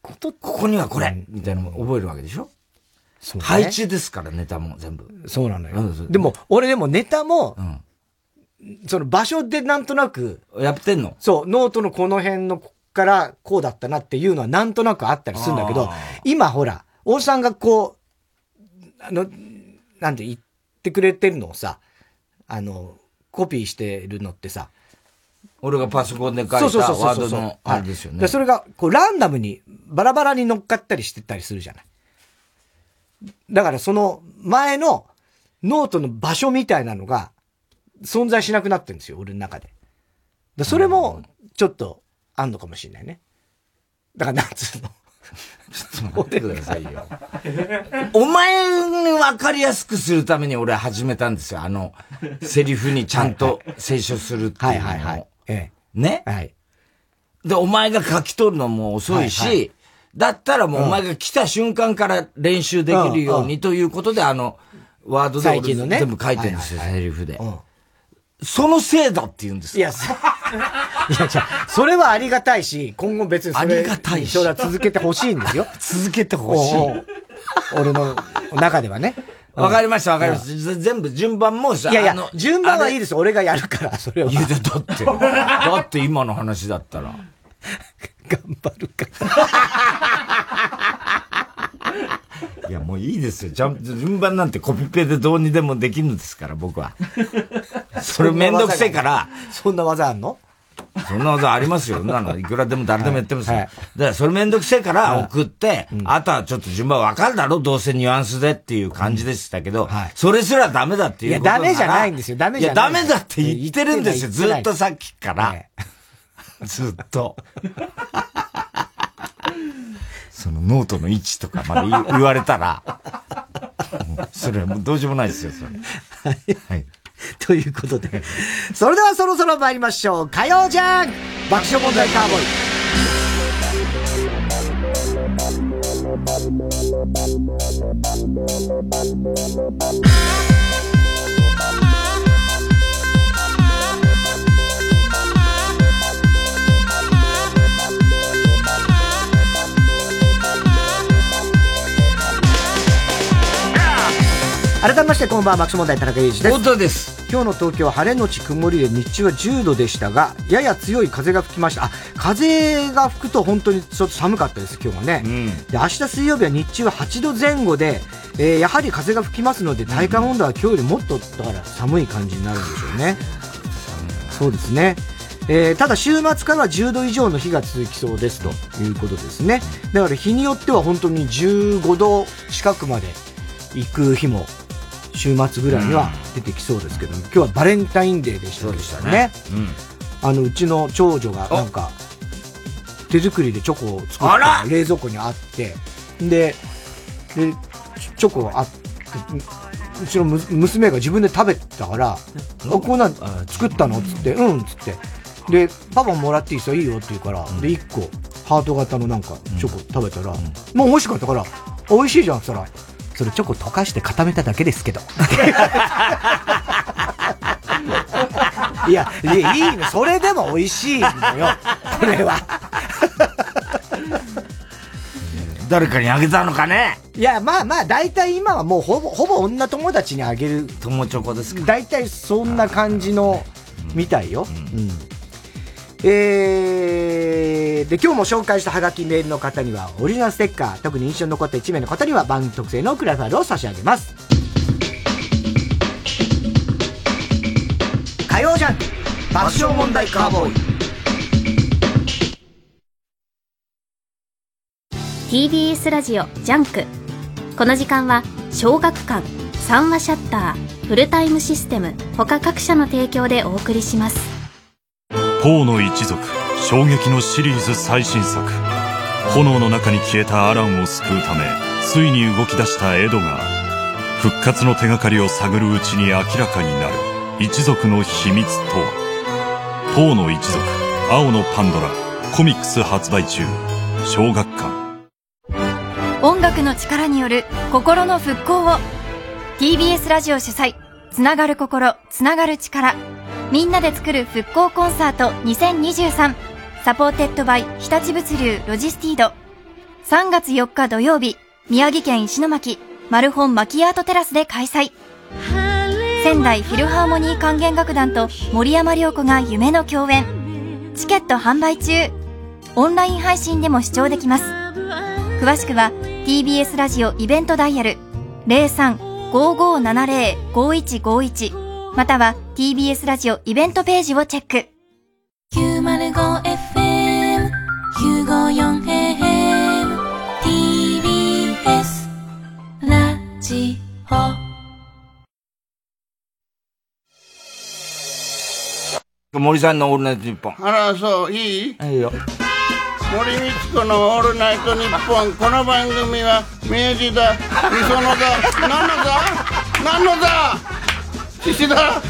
ことここにはこれ、みたいなの覚えるわけでしょ？ね、配置ですから、ネタも全部。そうなのよ。でも、俺でもネタも、うん、その場所でなんとなく。やってんの？そう、ノートのこの辺のからこうだったなっていうのはなんとなくあったりするんだけど、今ほら、大さんがこう、あの、なんて言ってくれてるのをさ、あの、コピーしてるのってさ、俺がパソコンで書いたワードのあれですよね。それが、こう、ランダムに、バラバラに乗っかったりしてたりするじゃない。だからその前のノートの場所みたいなのが存在しなくなってるんですよ、俺の中で。でそれもちょっとあんのかもしれないね。だからなんつうの？ちょっと待ってくださいよ。お前に分かりやすくするために俺始めたんですよ。あの、セリフにちゃんと清書するっていうのを。はいはいはい。ええ、ね？はい。で、お前が書き取るのも遅いし、はいはいだったらもうお前が来た瞬間から練習できるようにということで、あの、ワードで全部書いてるんですよ、セリフで。そのせいだって言うんですいや、いや、じゃそれはありがたいし、今後別にありがたいし。続けてほしいんですよ。続けてほしい。俺の中ではね。わかりました、わかりました。全部順番もさ、いやいや、順番はいいです。俺がやるから、それは。いや、だって、だって今の話だったら。頑張るかいや、もういいですよ。じゃ順番なんてコピペでどうにでもできるんですから、僕は。それめんどくせえから。そんな技あんの？そんな技ありますよ。なの、いくらでも誰でもやってますよ。はいはい、だからそれめんどくせえから送って、あとはちょっと順番わかるだろどうせニュアンスでっていう感じでしたけど、はい、それすらダメだっていうこといや、ダメじゃないんですよ。ダメじゃない。いや、ダメだって言ってるんですよ。ずっとさっきから。ずっと。そのノートの位置とかまで言われたら、それはもうどうしようもないですよ、それ。はい。ということで、それではそろそろ参りましょう。火曜じゃん爆笑問題カーボーイ。改めましてこんばんは爆笑問題田中裕二です。本当です。今日の東京は晴れのち曇りで日中は10度でしたがやや強い風が吹きました。あ風が吹くと本当にちょっと寒かったです今日はね、うん、で明日水曜日は日中は8度前後で、えー、やはり風が吹きますので体感温度は今日よりもっとだから寒い感じになるんでしょうね、そうですね。えー、ただ週末からは10度以上の日が続きそうですということですね。だから日によっては本当に15度近くまで行く日も、週末ぐらいには出てきそうですけど、今日はバレンタインデーでしたそうでしたね。うん、あの、うちの長女がなんか、手作りでチョコを作って冷蔵庫にあって、で、で、チョコあって、うちの娘が自分で食べたから、あ、こんなん作ったの？つって、うん、つって。で、パパもらっていいですよ、いいよって言うから、で、1個、ハート型のなんか、チョコ食べたら、もう美味しかったから、美味しいじゃんって言ったら、それチョコ溶かして固めただけですけど。いや、いいの。それでも美味しいのよ。これは。誰かにあげたのかね？いや、まあまあ、大体今はもうほぼ、ほぼ女友達にあげる。友チョコですか大体そんな感じの、みたいよ。うん、うんえー、で、今日も紹介したハガキメールの方には、オリジナルステッカー、特に印象に残った1名の方には番組特製のクリアファイルを差し上げます。火曜ジャンク爆笑問題カーボーイ。TBS ラジオジャンク。この時間は、小学館、三話シャッター、フルタイムシステム、他各社の提供でお送りします。ポーの一族衝撃のシリーズ最新作。炎の中に消えたアランを救うためついに動き出したエドが復活の手がかりを探るうちに明らかになる。一族の秘密とは？ポーの一族青のパンドラコミックス発売中。小学館。音楽の力による心の復興を。TBS ラジオ主催。つながる心つながる力。みんなで作る復興コンサート2023 supported by 日立物流ロジスティード。3月4日土曜日宮城県石巻マルホンマキアートテラスで開催。仙台フィルハーモニー管弦楽団と森山良子が夢の共演。チケット販売中。オンライン配信でも視聴できます。詳しくは TBS ラジオイベントダイヤル03-5570-5151または TBS ラジオイベントページをチェック。905FM954AM TBS ラジオ森さんのオールナイトニッポン。あら、そう、いい？いいよ。森光子のオールナイトニッポン。この番組は、明治だ、みそのだ、何のだ？何のだ？獅子だ合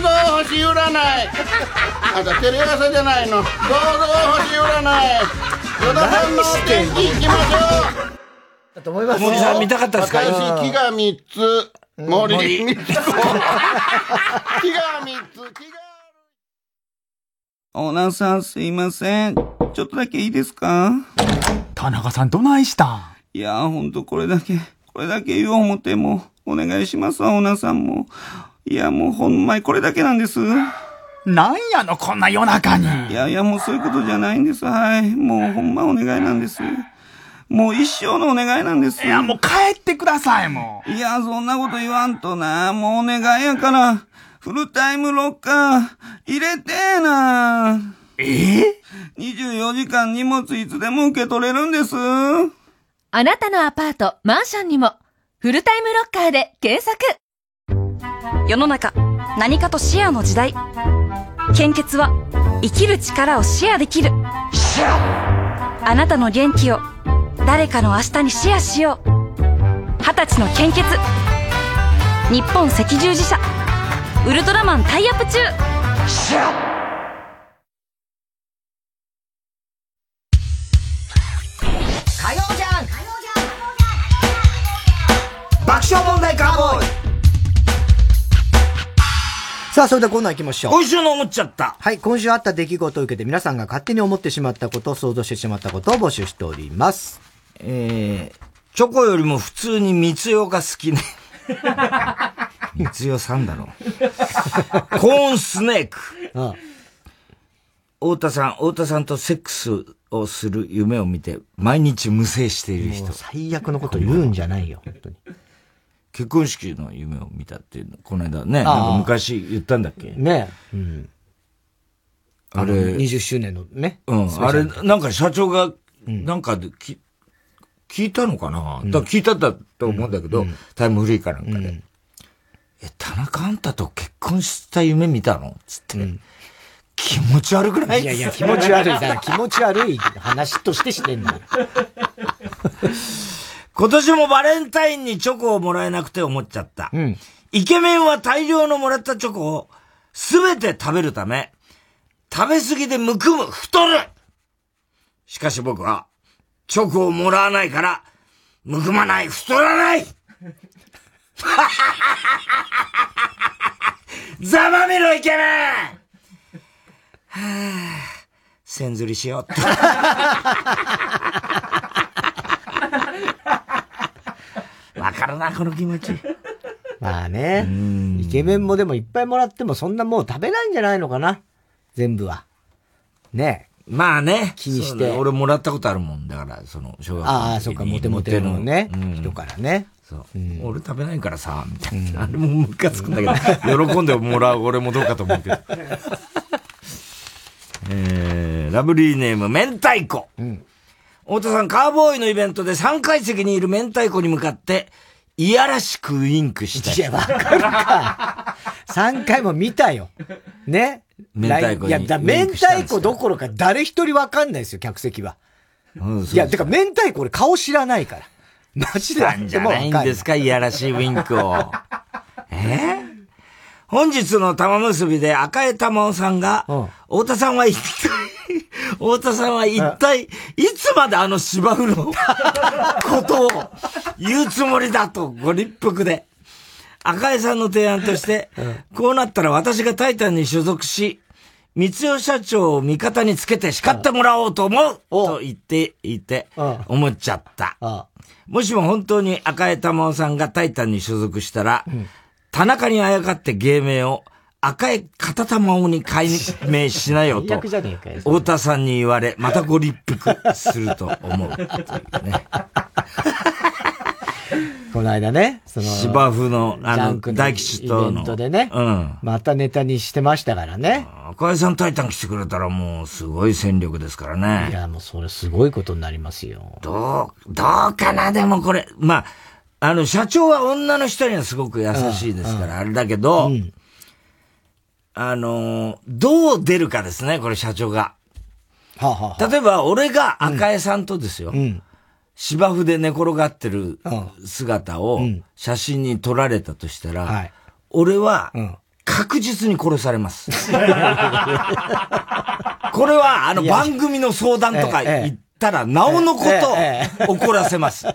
同星占い。あんたテレ朝じゃないの。合同星占い。与田さんの元気いきましょう。だと思います森さん見たかったですか？私木が3つ。森光子木が3つ木がオーナーさんすいません。ちょっとだけいいですか？田中さんどないしたん？いやほんとこれだけ、これだけ言おう思っても、お願いしますわ、オーナーさんも。いや、もうほんまにこれだけなんです。なんやの、こんな夜中に。いやいや、もうそういうことじゃないんです。はい。もうほんまお願いなんです。もう一生のお願いなんです。いや、もう帰ってください、もう。いや、そんなこと言わんとな。もうお願いやから、フルタイムロッカー、入れてーな。え？え ?24 時間荷物いつでも受け取れるんです。あなたのアパート、マンションにも、フルタイムロッカーで検索。世の中何かとシェアの時代。献血は生きる力をシェアできる。あなたの元気を誰かの明日にシェアしよう。二十歳の献血。日本赤十字社。ウルトラマンタイアップ中。シェア爆笑問題カーボーイさあ、それではコーナー行きましょう。今週の思っちゃった。はい、今週あった出来事を受けて皆さんが勝手に思ってしまったこと、想像してしまったことを募集しております。えー、チョコよりも普通に蜜代が好きね。蜜代さんだろ。コーンスネーク。ああ太田さん、太田さんとセックスをする夢を見て、毎日無精している人。最悪のこと言うんじゃないよ、本当に。結婚式の夢を見たっていう、この間ね、なんか昔言ったんだっけ？ねうん。あれ。20周年のね。うん。あれ、なんか社長が、なんかでき、聞いたのかな、うん、だ聞いたんだと思うんだけど、うん、タイムフリーかなんかで。うん、え、田中あんたと結婚した夢見たの？つって。気持ち悪くない？いやいや、気持ち悪い。だから気持ち悪い話としてしてんだ。今年もバレンタインにチョコをもらえなくて思っちゃった。うん、イケメンは大量のもらったチョコをすべて食べるため、食べ過ぎでむくむ、太るしかし僕は、チョコをもらわないから、むくまない、太らない ざまみろイケメンはぁ、せんずりしようって。わかるな、この気持ち。まあね。イケメンもでもいっぱいもらってもそんなもう食べないんじゃないのかな。全部は。ねまあね。気にして。俺もらったことあるもん。だから、その、小学校ああ、そっか、モテモテのね、うん、人からね。そう、うん。俺食べないからさ、みたいな。あれもムカつくんだけど、喜んでもらう俺もどうかと思うけど。えー、ラブリーネーム、明太子。うん。太田さん、カーボーイのイベントで3階席にいる明太子に向かって、いやらしくウインクしたいや、わかるか。3回も見たよ。ね？明太子いや、だ明太子どころか誰一人わかんないですよ、客席は。うん、いや、てか明太子俺顔知らないから。マジで。なんじゃないんですか、いやらしいウインクを。え？ー本日の玉結びで赤江玉緒さんが、太田さんは一体、太田さんは一体、いつまであの芝生の ことを言うつもりだと、ご立腹で。赤江さんの提案として、こうなったら私がタイタンに所属し、三代社長を味方につけて叱ってもらおうと思うと言っていて、思っちゃった。もしも本当に赤江玉緒さんがタイタンに所属したら、田中にあやかって芸名を赤い片玉緒に改名しなよと、太田さんに言われ、またご立腹すると思う。ね、この間ね、その、芝生の、あの、大吉との。イベントでね、うん。またネタにしてましたからね。赤井さんタイタン来てくれたらもう、すごい戦力ですからね。いや、もうそれすごいことになりますよ。どう、どうかな、でもこれ、まあ、あの、社長は女の人にはすごく優しいですから、あれだけど、うん、あの、どう出るかですね、これ社長が。はあはあ、例えば、俺が赤江さんとですよ、うん、芝生で寝転がってる姿を写真に撮られたとしたら、はい、俺は、確実に殺されます。これは、あの、番組の相談とか言ったら、なおのこと怒らせます。で、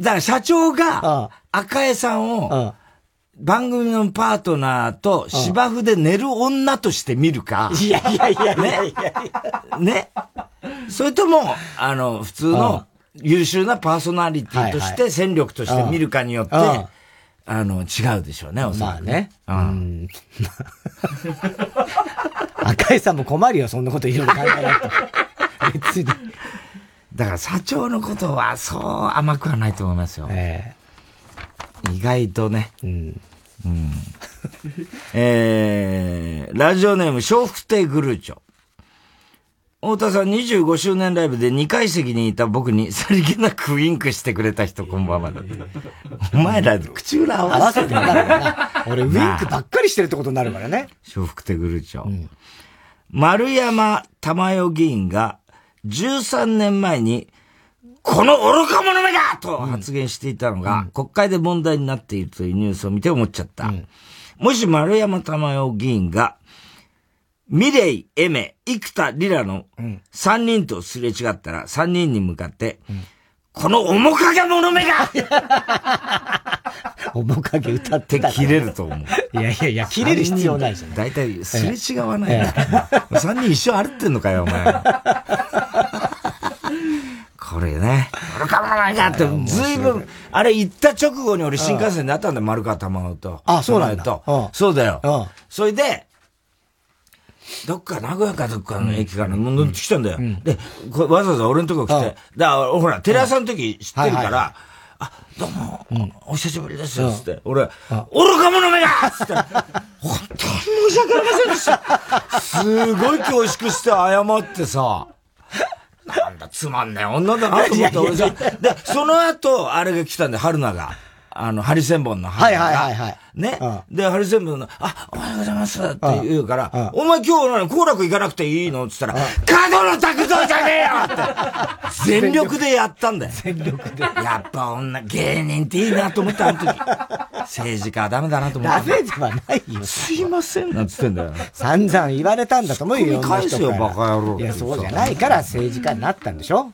だから社長が、赤江さんを、番組のパートナーと芝生で寝る女として見るか。いやいやいやいやいや。ね。それとも、あの、普通の優秀なパーソナリティとして、戦力として見るかによって、あの、違うでしょうね、おそらく。まあね。うん。赤井さんも困るよ、そんなこといろいろ考えないと。別に。だから社長のことはそう甘くはないと思いますよ。えー、意外とね。うん。うん。えー、ラジオネーム、笑福亭グルーチョ。太田さん25周年ライブで2階席にいた僕にさりげなくウィンクしてくれた人こんばんはだって。お前ら口裏合わせてなるな。俺ウィンクばっかりしてるってことになるからね。笑福亭グルーチョ。うん、丸山玉代議員が13年前に、この愚か者めだと発言していたのが、うん、国会で問題になっているというニュースを見て思っちゃった。うん、もし丸山玉代議員が、ミレイ、エメ、生田リラの3人とすれ違ったら、3人に向かって、うん、この面影者めが 面影歌って切れると思う。いやいやいや、切れる必要ないじゃん。大体すれ違わない。3人一生歩ってんのかよ、お前。これね。丸川玉がって、ずい。ぶん、あれ行った直後に俺新幹線になったんだよ、丸川玉緒と。あ、そうなんだ。そうだよ。それで、どっか名古屋かどっかの駅から乗ってきたんだよ。で、わざわざ俺のとこ来て、だからほら、テレ朝の時知ってるから、あ、どうも、お久しぶりですつって、俺、愚か者めがつって、本当に申し訳ありませんでした。すごい恐縮して謝ってさ、なんだ、つまんない女だなと思った俺さ。で、その後、あれが来たんで、春菜が。あの、ハリセンボンのはいはいはいはい。ね。で、ハリセンボンの、あ、おはようございますって言うから、お前今日何、好楽行かなくていいのって言ったら、角野拓造じゃねえよって 全力でやったんだよ。全力で。やっぱ女、芸人っていいなと思った、あの時。政治家はダメだなと思った。ダメではないよ。すいません、なんつってんだよ。散々言われたんだと思うよ。返すよ、バカ野郎。いや、そうじゃないから政治家になったんでしょ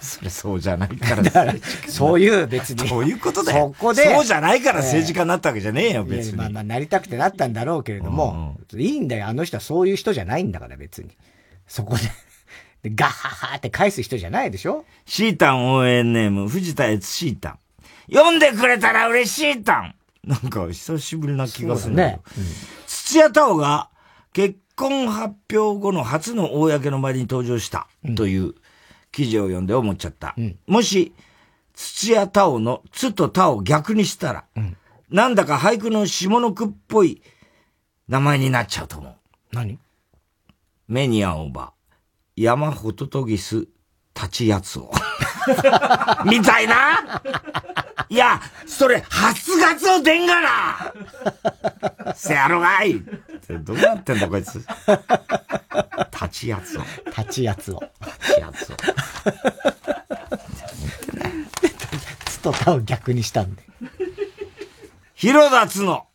それそうじゃないから。そういう別に。そういうことだよ。そこで。そうじゃないから政治家になったわけじゃねえよ、別に。まあまあ、なりたくてなったんだろうけれども、いいんだよ。あの人はそういう人じゃないんだから、別に。そこで。で、ガッハハって返す人じゃないでしょ？シータン応援ネーム、藤田悦シータン。読んでくれたら嬉しいタンなんか久しぶりな気がするね。うん、土屋太鳳が結婚発表後の初の公の場に登場したという記事を読んで思っちゃった。うん、もし、土屋太鳳のつと太を逆にしたら、うん、なんだか俳句の下の句っぽい名前になっちゃうと思う。何？目に合おば、山ホトトギス、立ちやつを。みたいな？いや、それ、初ガツオでんがな せやろがいどうなってんだこいつ。立ちやつを。立ちやつを。立ちやつを。つとたを逆にしたんで。広田つの。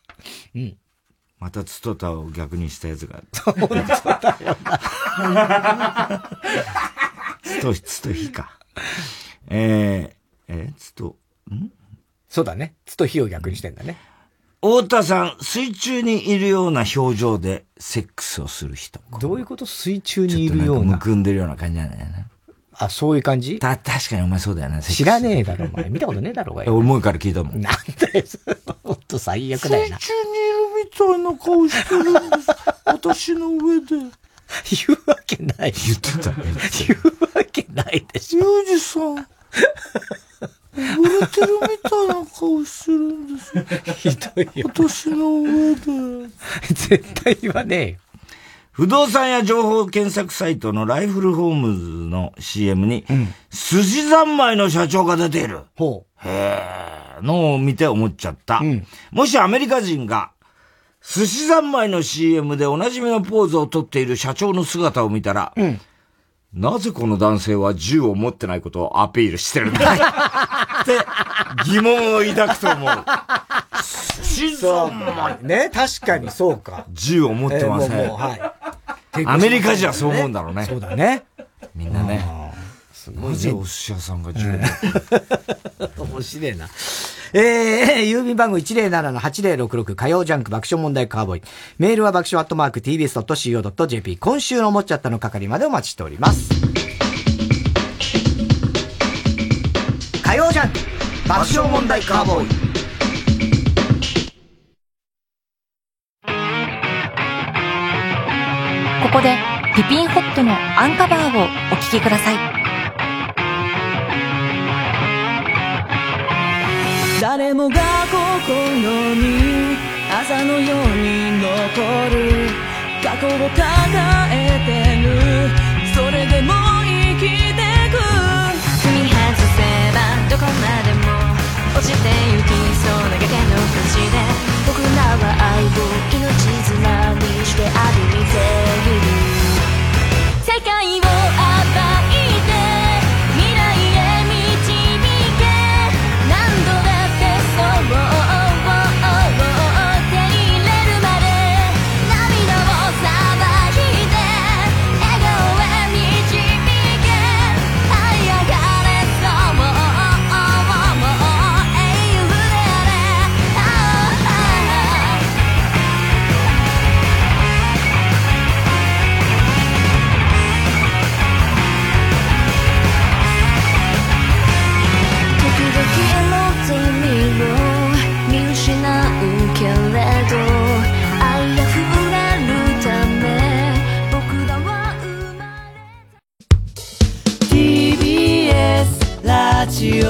うん。またつとたを逆にしたやつが。そうだよな。つと、つとひか。えー、えー、つと、ん？そうだね。つと火を逆にしてんだね。太田さん、水中にいるような表情でセックスをする人。どういうこと？水中にいるような。むくんでるような感じなんだよね。あ、そういう感じ？た、確かにお前そうだよね。知らねえだろ、お前。見たことねえだろうがよ。思いから聞いたもん。なんだよ、ほんと最悪だよな。水中にいるみたいな顔してるんです。私の上で。言うわけない。言ってた。言うわけないでしょ。ユージさん。溺れてるみたいな顔してるんですよ。ひどいよ。私の上で。絶対言わねえよ。不動産や情報検索サイトのライフルホームズの CM に、うん、寿司三昧の社長が出ている。ほう。へえ、のを見て思っちゃった。うん、もしアメリカ人が、寿司三昧の CM でおなじみのポーズをとっている社長の姿を見たら、うんなぜこの男性は銃を持ってないことをアピールしてるんだって疑問を抱くと思う。そう。ね、確かにそうか。銃を持ってません。えー、はい。アメリカ人はそう思うんだろうね。そうだね。みんなね。すごい、ね。なぜお寿司屋さんが銃を持って 面白いな。えー、郵便番号107-8066火曜ジャンク爆笑問題カーボーイ。メールは爆笑アットマーク tbs.co.jp。今週の思っちゃったの係までお待ちしております。火曜ジャンク爆笑問題カーボーイ。ここでピピンホットのアンカバーをお聴きください。誰もが心に朝のように残る過去を抱えてる。それでも生きてく。踏み外せばどこまでも落ちてゆきそうな崖の口で。僕らは愛を命綱にして歩いている。世界をジ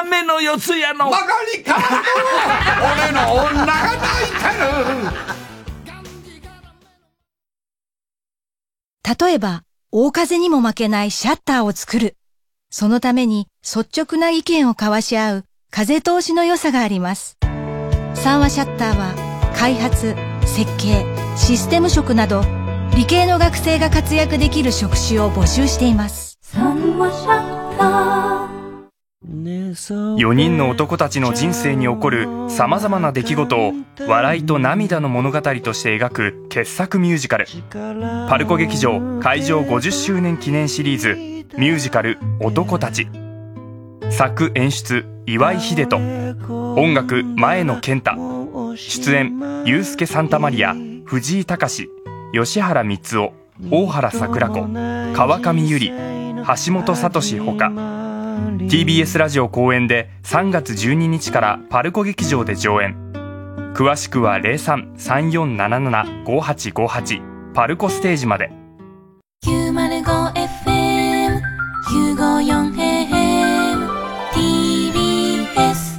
雨の四つ谷の。曲がり角俺の女が泣いてる。例えば、大風にも負けないシャッターを作る。そのために率直な意見を交わし合う風通しの良さがあります。三和シャッターは開発、設計、システム職など理系の学生が活躍できる職種を募集しています。4人の男たちの人生に起こる様々な出来事を笑いと涙の物語として描く傑作ミュージカル。パルコ劇場開場50周年記念シリーズミュージカル「男たち」作演出岩井秀人。音楽前野健太。出演ユースケ・サンタマリア藤井隆。吉原光夫大原桜子川上由里橋本聡ほか。TBS ラジオ公演で3月12日からパルコ劇場で上演。詳しくは0334775858パルコステージまで。905FM 954AM TBS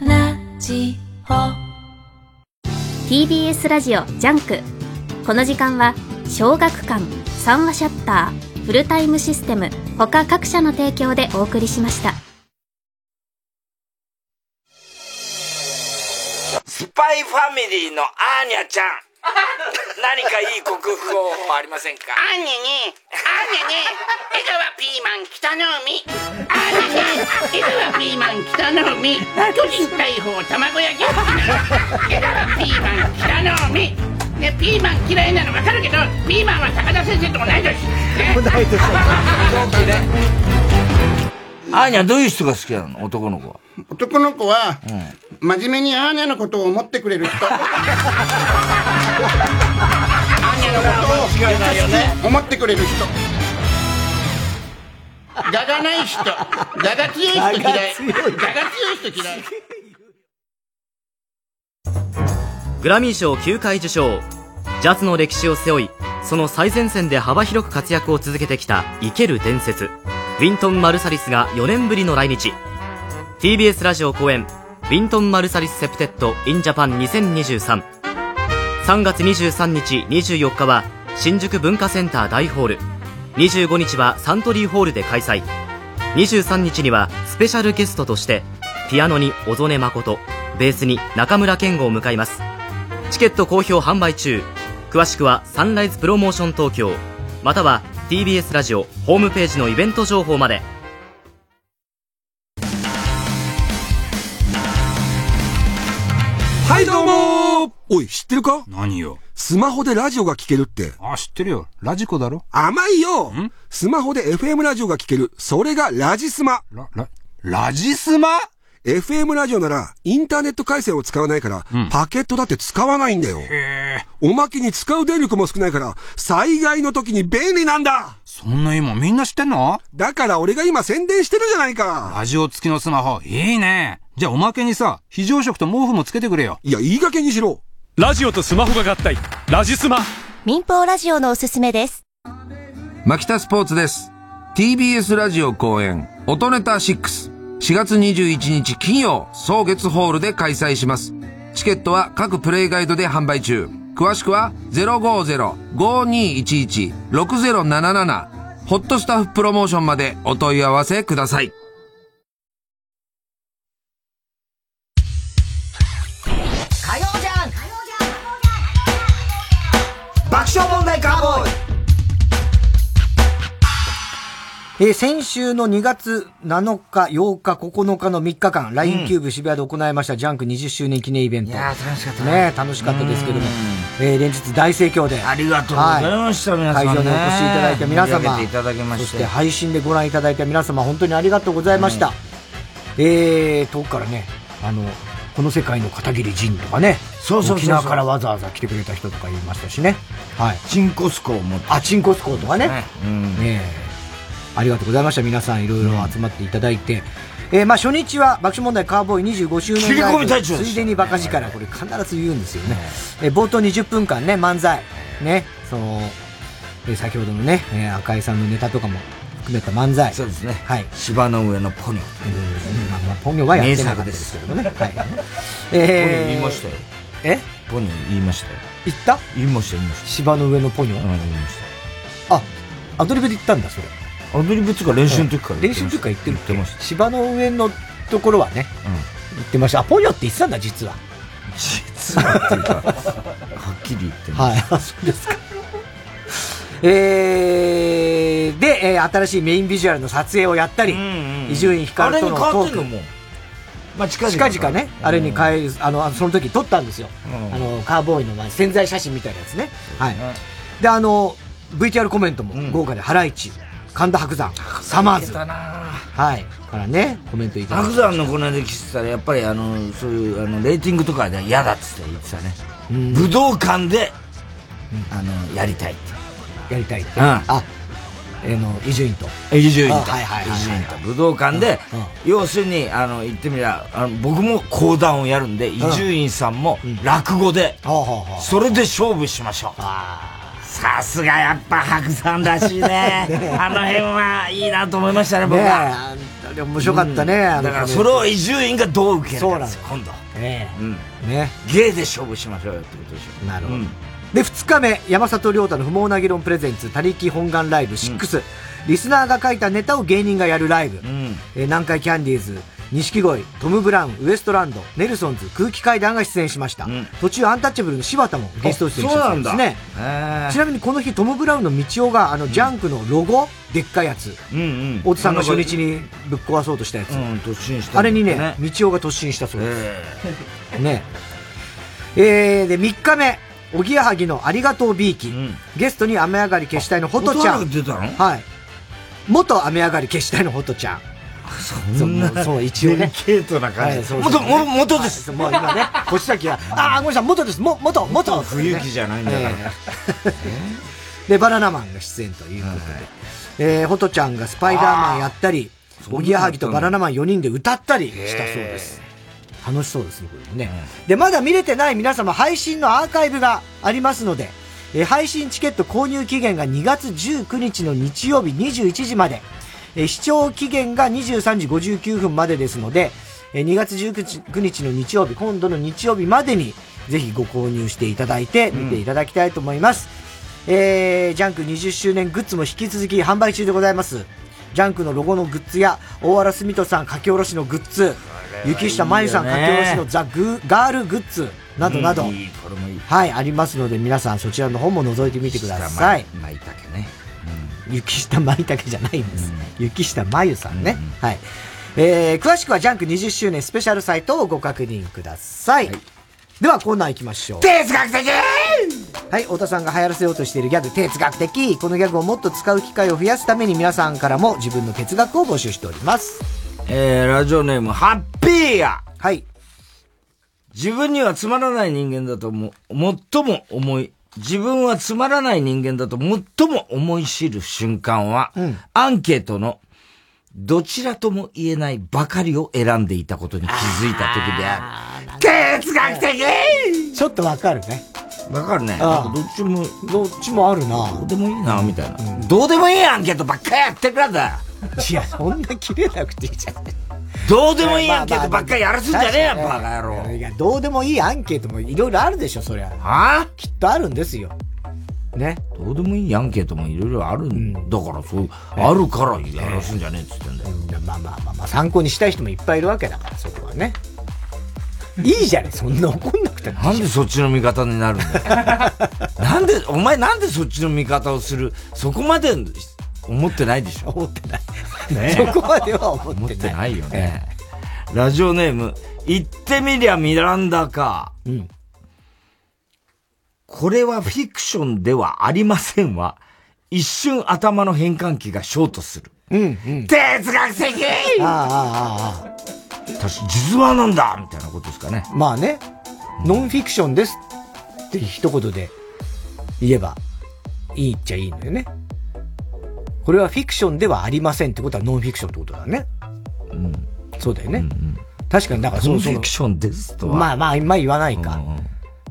ラジオ。TBS ラジオジャンク。この時間は小学館三和シャッターフルタイムシステム他各社の提供でお送りしましたスパイファミリーのアーニャちゃん。何かいい克服方法ありませんか？あんにに、あんにに、江川ピーマン北の湖。あんにに、江川ピーマン北の海。巨人大砲卵焼き。江川ピーマン北の海。ね、ピーマン嫌いなの分かるけど、ピーマンは高田先生と同い年。ね、同い年。アーニャどういう人が好きなの？男の子は。男の子は、真面目にアーニャのことを思ってくれる人。アーニャのことを優しく思ってくれる人。我がない人。我が強い人嫌い。我が強い人嫌い。グラミー賞9回受賞ジャズの歴史を背負いその最前線で幅広く活躍を続けてきた生ける伝説ウィントン・マルサリスが4年ぶりの来日。TBS ラジオ公演ウィントン・マルサリス・ Septet in Japan 20233 3月23日24日は新宿文化センター大ホール。25日はサントリーホールで開催。23日にはスペシャルゲストとしてピアノに小曽根誠ベースに中村健吾を迎えます。チケット好評販売中。詳しくはサンライズプロモーション東京または TBS ラジオホームページのイベント情報まではいどうもーおい、知ってるか？何よ。スマホでラジオが聴けるって。あ、知ってるよ。ラジコだろ？甘いよスマホで FM ラジオが聴ける。それがラジスマ。ラ、ラ、ラジスマ？?FM ラジオなら、インターネット回線を使わないから、パケットだって使わないんだよ。おまけに使う電力も少ないから、災害の時に便利なんだそんないいもんみんな知ってんの？だから俺が今宣伝してるじゃないかラジオ付きのスマホ、いいね。じゃあおまけにさ、非常食と毛布もつけてくれよ。いや、いい加減にしろ。ラジオとスマホが合体。ラジスマ。民放ラジオのおすすめです。マキタスポーツです。TBS ラジオ公演、音ネタ6。4月21日金曜、総月ホールで開催します。チケットは各プレイガイドで販売中。詳しくは050-5211-6077ホットスタッフプロモーションまでお問い合わせください。爆笑問題カーボーイえー先週の2月7日、8日、9日の3日間、LINE キューブ渋谷で行いましたジャンク20周年記念イベント。いやー楽しかったね楽しかったですけども、えー連日大盛況で。ありがとうございました皆様ね会場にお越しいただいた皆様。いただきましてそして配信でご覧いただいた皆様、本当にありがとうございました。えー、遠くからね、あの、この世界の片桐仁とかね、そうそうそうそう沖縄からわざわざ来てくれた人とかいましたしね。はい。チンコスコを持って。あ、チンコスコとかね。うん。ねえありがとうございました。皆さんいろいろ集まっていただいて。えー、まあ初日は爆笑問題カーボーイ25周年切り込み隊長ついでにバカ力、これ必ず言うんですよね。えー、冒頭20分間ね、漫才、ね、その、えー、先ほどのね、えー、赤井さんのネタとかも含めた漫才。そうですね。はい。芝の上のポニョ。うん、まあ、まあ、ポニョはやってなかったですけどね。はい。えー、ポニョ言いましたよ。え？ポニョ言いましたよ。言った？言いました、言いました。芝の上のポニョ？うん、言いました。あ、アドリブで言ったんだ、それ。アドリブっていうか練習の時から練習の時から言ってるってました。芝の上のところはね、言ってました。あ、ポニョって言ってたんだ、実は。実はっていうか、はっきり言ってはい、あ、そうですか。えー、で、えー、新しいメインビジュアルの撮影をやったり、伊集院光とのトーク。もまあ、近々近々ね、あれに変える、あの、その時撮ったんですよ。あの、カーボーイの前潜在写真みたいなやつね。はい。で、あの、VTR コメントも豪華で、ハライチ、神田伯山、サマーズ。はい。からね、コメントいただ白山のこの間聞いてたら、やっぱりあの、そういう、あの、レーティングとかで嫌だっつって言ってたね。武道館で、あの、やりたいって。やりたいって。うん。あ、えの、伊集院と。伊集院と。はいはい伊集院と。武道館で、要するに、あの、言ってみりゃ、あの僕も講談をやるんで、伊集院さんも落語で、それで勝負しましょう。さすがやっぱ白山らしい ね。あの辺はいいなと思いましたね、僕は。ね面白かったね。だからそれを伊集院がどう受けるかですよ、今度。ねうん。ね。芸で勝負しましょうよってことでしょ。なるほど。で、2日目、山里亮太の不毛な議論プレゼンツ、他力本願ライブ6、リスナーが書いたネタを芸人がやるライブ、えー南海キャンディーズ、錦鯉、トム・ブラウン、ウエストランド、ネルソンズ、空気階段が出演しました。途中アンタッチャブルの柴田もゲスト出演したそうですね。ちなみにこの日、トム・ブラウンの道夫が、あの、ジャンクのロゴ、でっかいやつ、大津さんが初日にぶっ壊そうとしたやつ。うん、突進した、あれにね、道夫が突進したそうです。ね。えー、で、3日目、おぎやはぎのありがとうビーキ、ゲストに雨上がり消し隊のホトちゃん。はい。元雨上がり消し隊のホトちゃん。そんなそう、一応ね。デリケートな感じ。元も元です。もう今ね、星崎は、ああ、ごめんなさい、元です、も、元、元。冬木じゃないんだから。ええ。で、バナナマンが出演ということで。えー、ホトちゃんがスパイダーマンやったり、おぎやはぎとバナナマン4人で歌ったりしたそうです。楽しそうですね、これもね。で、まだ見れてない皆様、配信のアーカイブがありますので、えー配信チケット購入期限が2月19日の日曜日21時まで、えー視聴期限が23時59分までですので、えー2月19日の日曜日、今度の日曜日までに、ぜひご購入していただいて、見ていただきたいと思います。えー、ジャンク20周年グッズも引き続き販売中でございます。ジャンクのロゴのグッズや、大原澄人さん書き下ろしのグッズ、雪下まゆさん書き下ろしのザ・グガールグッズなどなど、いいはい、ありますので、皆さんそちらの方も覗いてみてください。まいたけね。雪下まいたけじゃないんです。雪下まゆさんね。はい。えー、詳しくはジャンク20周年スペシャルサイトをご確認ください。ではコーナー行きましょう。哲学的はい、太田さんが流行らせようとしているギャグ、哲学的。このギャグをもっと使う機会を増やすために皆さんからも自分の哲学を募集しております。えー、ラジオネーム、ハッピーやはい。自分にはつまらない人間だとも、最も思い、自分はつまらない人間だと最も思い知る瞬間は、アンケートのどちらとも言えないばかりを選んでいたことに気づいた時である。哲学的ちょっとわかるね。わかるね。ああなんかどっちも、どっちもあるな。どうでもいいな、みたいな。どうでもいいアンケートばっかりやってくらだ。いや、そんな切れなくていいじゃん。どうでもいいアンケートばっかりやらすんじゃねえよ、まあまあバカ野郎。いや、どうでもいいアンケートもいろいろあるでしょ、そりゃ。はあ？きっとあるんですよ。ね。どうでもいいアンケートもいろいろあるんだから、そう、あるからやらすんじゃねえっつってんだよ。まあまあまあまあ、参考にしたい人もいっぱいいるわけだから、そこはね。いいじゃねそんな怒んなくても。なんでそっちの味方になるんだよ。なんで、お前なんでそっちの味方をする、そこまで思ってないでしょ。思ってない。ねそこまでは思ってない。思ってないよね。ラジオネーム、言ってみりゃミランダか。これはフィクションではありませんわ。一瞬頭の変換器がショートする。うんうん。哲学的ああ、ああ、ああ。確か実話なんだみたいなことですかね。まあね、ノンフィクションですって一言で言えばいいっちゃいいんだよね。これはフィクションではありませんってことはノンフィクションってことだね。うん。そうだよね。確かに、だからそノのンフィクションですとは。まあまあ、まあ言わないか。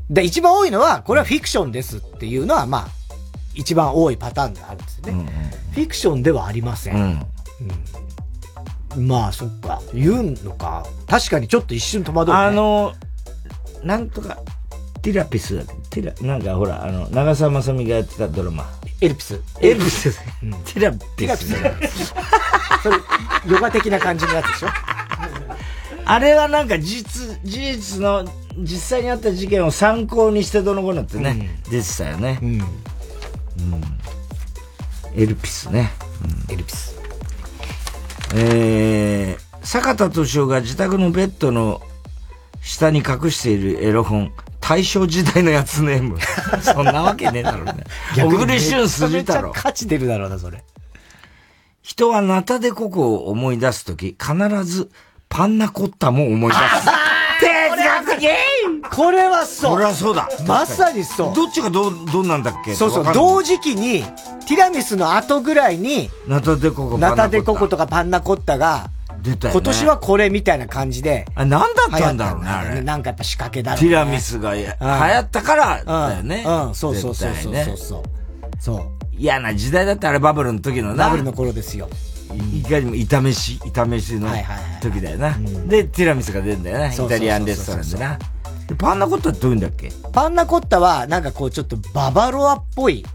で、一番多いのは、これはフィクションですっていうのは、まあ、一番多いパターンがあるんですよね。フィクションではありません。うんまあ、そっか。言うのか。確かにちょっと一瞬戸惑う、ね。あの、なんとか、ティラピス、ティラ、なんかほら、あの、長澤まさみがやってたドラマ。エルピス。エルピス。ティラピス。ティラピス。それ、ヨガ的な感じのやつでしょ？あれはなんか実、事実の、実際にあった事件を参考にしてどの頃ってね、出てたよね。うん。エルピスね。エルピス。えー、坂田敏夫が自宅のベッドの下に隠しているエロ本、大正時代のやつネーム。そんなわけねえだろうね。小栗旬するだろ。価値出るだろうな、それ。人はナタデココを思い出すとき、必ずパンナコッタも思い出す。哲学的これはそう。これはそうだ。まさにそう。どっちがどう、どうなんだっけ？そうそう。同時期に、ティラミスの後ぐらいに、ナタデココ、ナタデココとかパンナコッタが、出たよ、ね、今年はこれみたいな感じで。あ、なんだったんだろうね、あれ。なんかやっぱ仕掛けだろう、ね。ティラミスが流行ったからだよね。うん、そうそうそうそうそう。そう。嫌な時代だったあれバブルの時のな。バブルの頃ですよ。いかにも炒めし、炒めしの時だよな。で、ティラミスが出るんだよな。イタリアンレストランでな。で、パンナコッタってどういうんだっけ？パンナコッタは、なんかこう、ちょっとババロアっぽい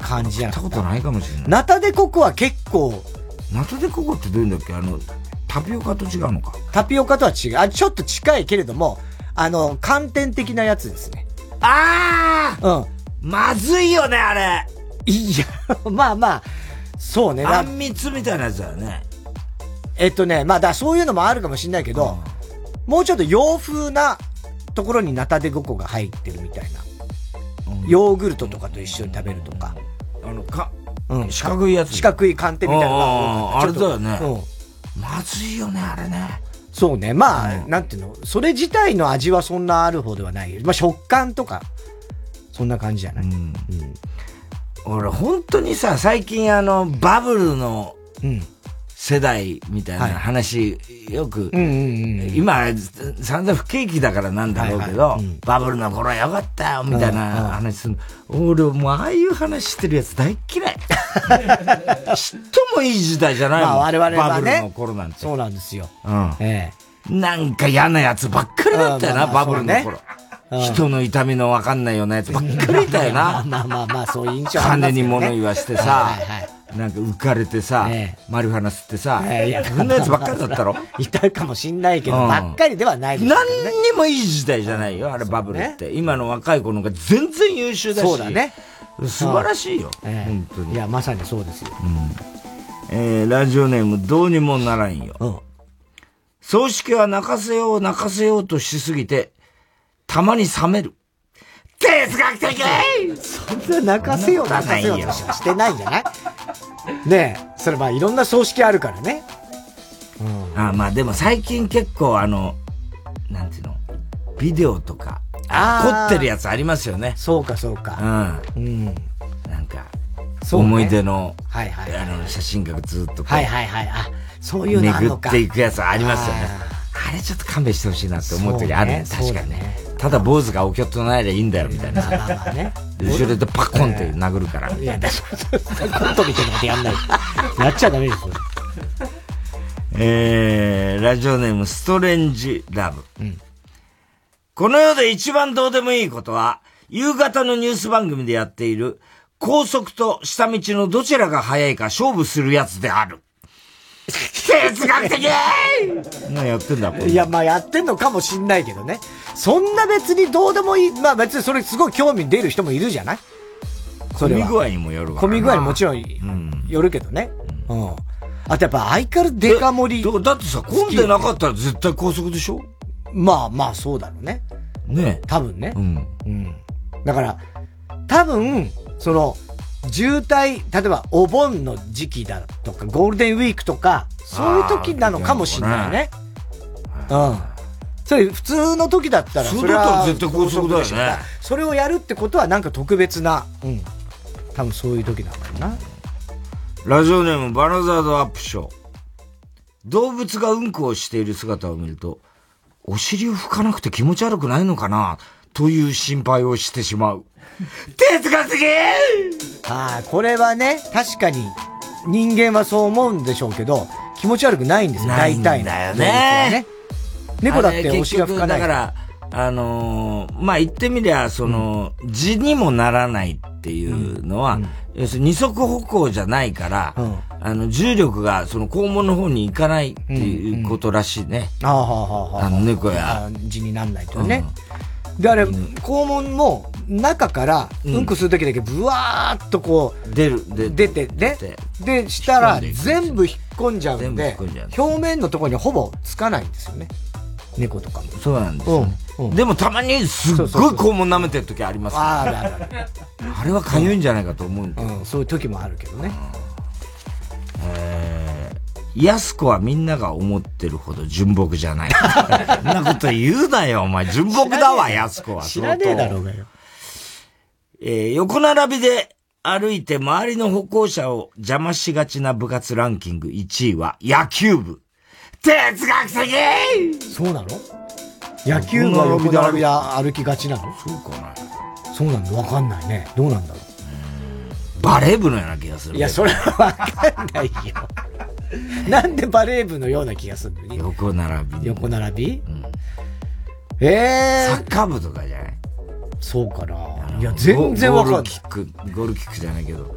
感じじゃないった？ことないかもしれない。ナタデココは結構、ナタデココってどういうんだっけ？あの、タピオカと違うのかタピオカとは違う。あ、ちょっと近いけれども、あの、寒天的なやつですね。ああうん。まずいよね、あれ。いや、まあまあ、そうね。あんみつみたいなやつだよね。えっとね、まあだそういうのもあるかもしれないけど、もうちょっと洋風なところにナタデココが入ってるみたいな。ヨーグルトとかと一緒に食べるとか。あの、か、うん、四角いやつ。四角い寒天みたいなのが。あれだよね。まずいよね、あれね。そうね。まあ、なんていうの、それ自体の味はそんなある方ではない。まあ食感とか、そんな感じじゃない？うん。俺、本当にさ、最近あの、バブルの、世代みたいな話、よく、今、散々不景気だからなんだろうけど、バブルの頃はよかったよ、みたいな話する。俺、もうああいう話してるやつ大嫌い。ちっともいい時代じゃないもん。まあ我々はね。バブルの頃なんて。そうなんですよ。なんか嫌なやつばっかりだったよな、バブルの頃。人の痛みのわかんないようなやつばっかりいたよな。まあまあまあ、そういう印象金に物言わしてさ、なんか浮かれてさ、マリファナ吸ってさ、そんなやつばっかりだったろ？いたかもしんないけど、ばっかりではない何にもいい時代じゃないよ、あれバブルって。今の若い子の方が全然優秀だし。そうだね。素晴らしいよ。本当に。いや、まさにそうですよ。えラジオネームどうにもならんよ。葬式は泣かせよう泣かせようとしすぎて、たまに冷める。哲学的そんな泣かせよう泣かせようとしてないんじゃない？ねえ、それまあいろんな葬式あるからね。うん、あまあでも最近結構あの、なんていうの、ビデオとか、凝ってるやつありますよね。そうかそうか。うん。うん。なんか、思い出の、はいはい、あの、写真がずっとはいはいはい。あ、そういうの巡っていくやつありますよね。あれちょっと勘弁してほしいなって思う時あるね。確かにね。ただ坊主がおきょっとないりゃいいんだよ、みたいな。ね。後ろでパコンって殴るから。いや、だコントみたいなことやんない。やっちゃダメですよ。えー、ラジオネームストレンジラブ。うん、この世で一番どうでもいいことは、夕方のニュース番組でやっている、高速と下道のどちらが速いか勝負するやつである。哲学的何やってんだいや、まあやってんのかもしんないけどね。そんな別にどうでもいい。まあ別にそれすごい興味出る人もいるじゃない？それ。込み具合にもよる込み具合にもちろん、よるけどね。うん。あとやっぱ相変わらずデカ盛り。だってさ、混んでなかったら絶対高速でしょ？まあまあそうだろうね。ね多分ね。うん。うん。だから、多分、その、渋滞、例えばお盆の時期だとか、ゴールデンウィークとか、そういう時なのかもしれないね。うん。それ普通の時だったら、それは絶対高速だよね。それをやるってことはなんか特別な、うん。多分そういう時なんだろうな。ラジオネームバナザードアップショー。動物がうんこをしている姿を見ると、お尻を拭かなくて気持ち悪くないのかなという心配をしてしまう。哲学的ああ、これはね、確かに人間はそう思うんでしょうけど、気持ち悪くないんですよ、大体の。だよね。猫だってお尻が拭かない。だから、あのー、まあ、言ってみりゃ、その、うん、字にもならないっていうのは、うん、要するに二足歩行じゃないから、うん、あの、重力がその肛門の方に行かないっていうことらしいね。ああ、はあ、はあ。あの、猫や。字になんないとね。で、あれ、肛門も、中から、うんこするときだけブワーっとこう、出る、出て、ね。で、したら、全部引っ込んじゃうんで、表面のところにほぼつかないんですよね。猫とかも。そうなんですよ、でもたまにすっごい肛門舐めてる時ありますあるあるあれはかゆいんじゃないかと思うんだうん、そういう時もあるけどね。えー、安子はみんなが思ってるほど純朴じゃない。そんなこと言うなよ、お前。純朴だわ、安子は。知らねえだろうがよ。えー、横並びで歩いて周りの歩行者を邪魔しがちな部活ランキング1位は野球部。哲学的そうなの？野球部は横並びで歩きがちなの？そうかな。そうなんだ、わかんないね。どうなんだろう？バレー部のような気がする。いや、それはわかんないよ。なんでバレー部のような気がするの？横並び。横並び、うん、ええー、サッカー部とかじゃない？そうかな。いや、全然わかんない。ゴールキック、ゴールキックじゃないけど、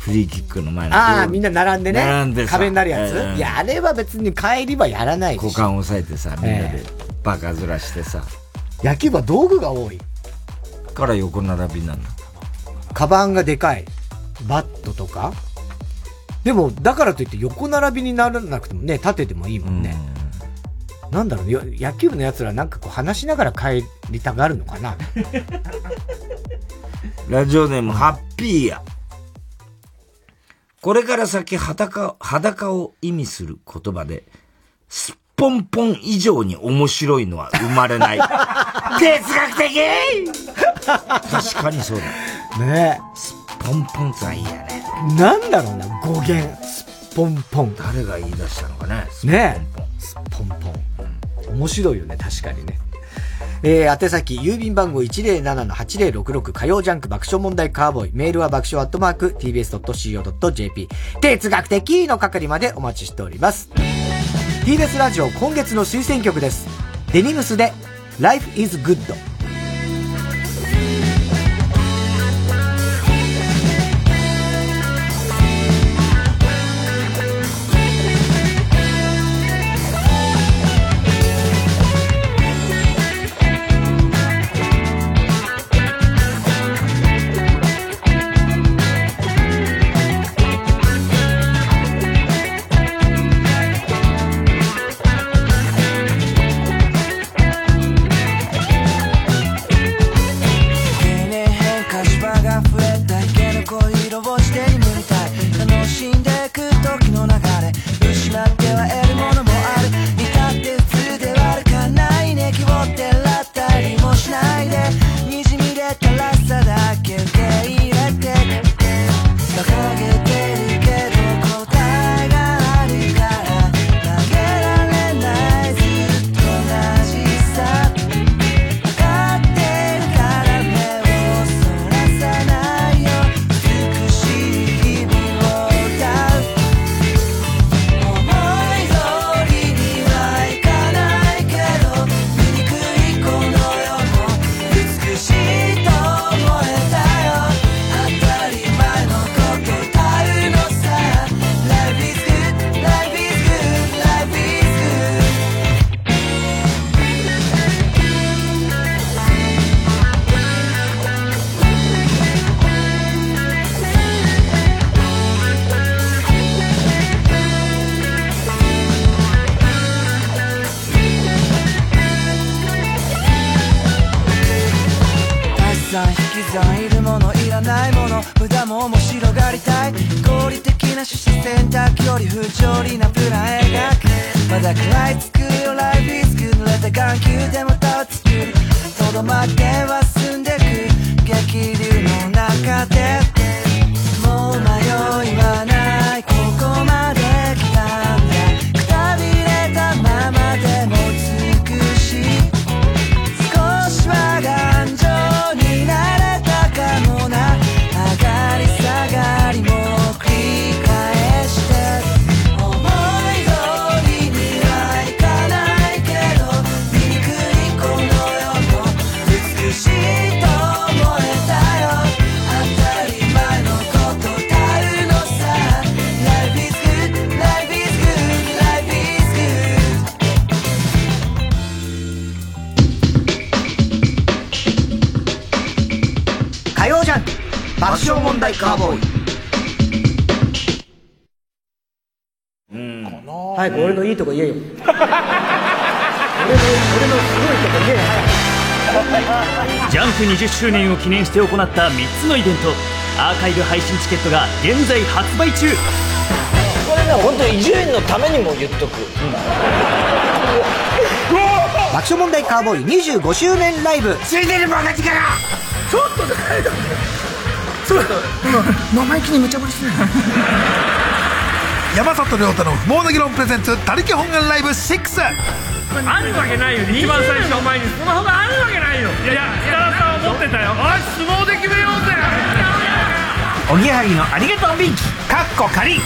フリーキックの前の。ああ、みんな並んでね。並んで壁になるやつ、うん、いや、あれは別に帰りはやらないし。股間を押さえてさ、みんなでバカずらしてさ。野球部は道具が多い。から横並びなんだ。カバンがでかい。バットとか。でも、だからといって横並びにならなくてもね、立ててもいいもんね。うんなんだろう、野球部の奴らなんかこう話しながら帰りたがるのかなラジオネーム、ハッピーや。これから先裸、裸を意味する言葉で、すっぽんぽん以上に面白いのは生まれない。哲学的確かにそうだ。ねえ。すっぽんぽんっていいやね。なんだろうな、語源。すっぽんぽん。誰が言い出したのかね？ねえ。すっぽんぽん。面白いよね、確かにね。えー、宛先、郵便番号107-8066火曜ジャンク爆笑問題カーボーイ。メールは爆笑アットマーク tbs.co.jp。哲学的の係までお待ちしております。TBS ラジオ今月の推薦曲です。デニムスで Life is Good。カーボーイ。早く俺のいいとこ言えよ。俺の、俺のすごいとこ言えよ、ジャンプ20周年を記念して行った3つのイベント。アーカイブ配信チケットが現在発売中。これね本当伊集院のためにも言っとく、爆笑問題カーボーイ25周年ライブ。ついてるバカ力。ちょっと誰だそう今生意気に無茶ぶりする。山里亮太の不毛な議論プレゼンツ他力本願ライブ6あるわけないよ一番最初の前にスマホがあるわけないよ。いやいや設楽さんは持ってたよ。おい相撲で決めようぜ。おぎやはぎのありがとうビーチ。かっこ仮。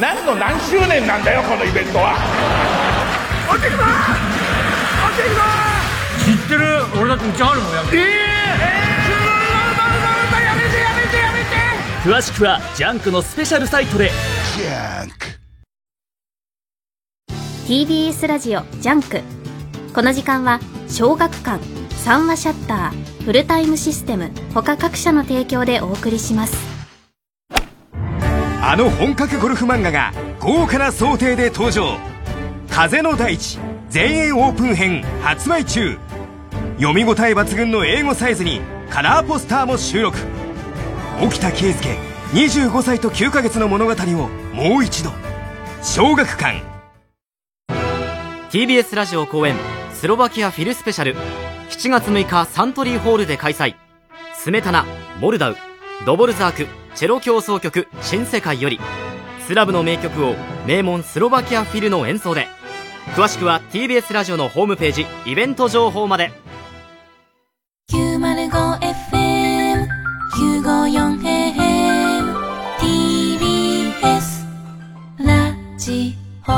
何の何周年なんだよこのイベントは。落ちてきた落ちてきた知ってる？俺だってうちあるもんやめてええ詳しくはジャンクのスペシャルサイトで。TBS ラジオジャンク。この時間は小学館三和シャッターフルタイムシステム他各社の提供でお送りします。あの本格ゴルフ漫画が豪華な想定で登場「風の大地全英オープン編」発売中。読み応え抜群の英語サイズにカラーポスターも収録沖田圭介25歳と9ヶ月の物語をもう一度。小学館。TBS ラジオ公演スロバキアフィルスペシャル。7月6日サントリーホールで開催。スメタナモルダウ。ドボルザークチェロ協奏曲新世界より。スラブの名曲を名門スロバキアフィルの演奏で。詳しくは TBS ラジオのホームページイベント情報まで。905FM954AM さ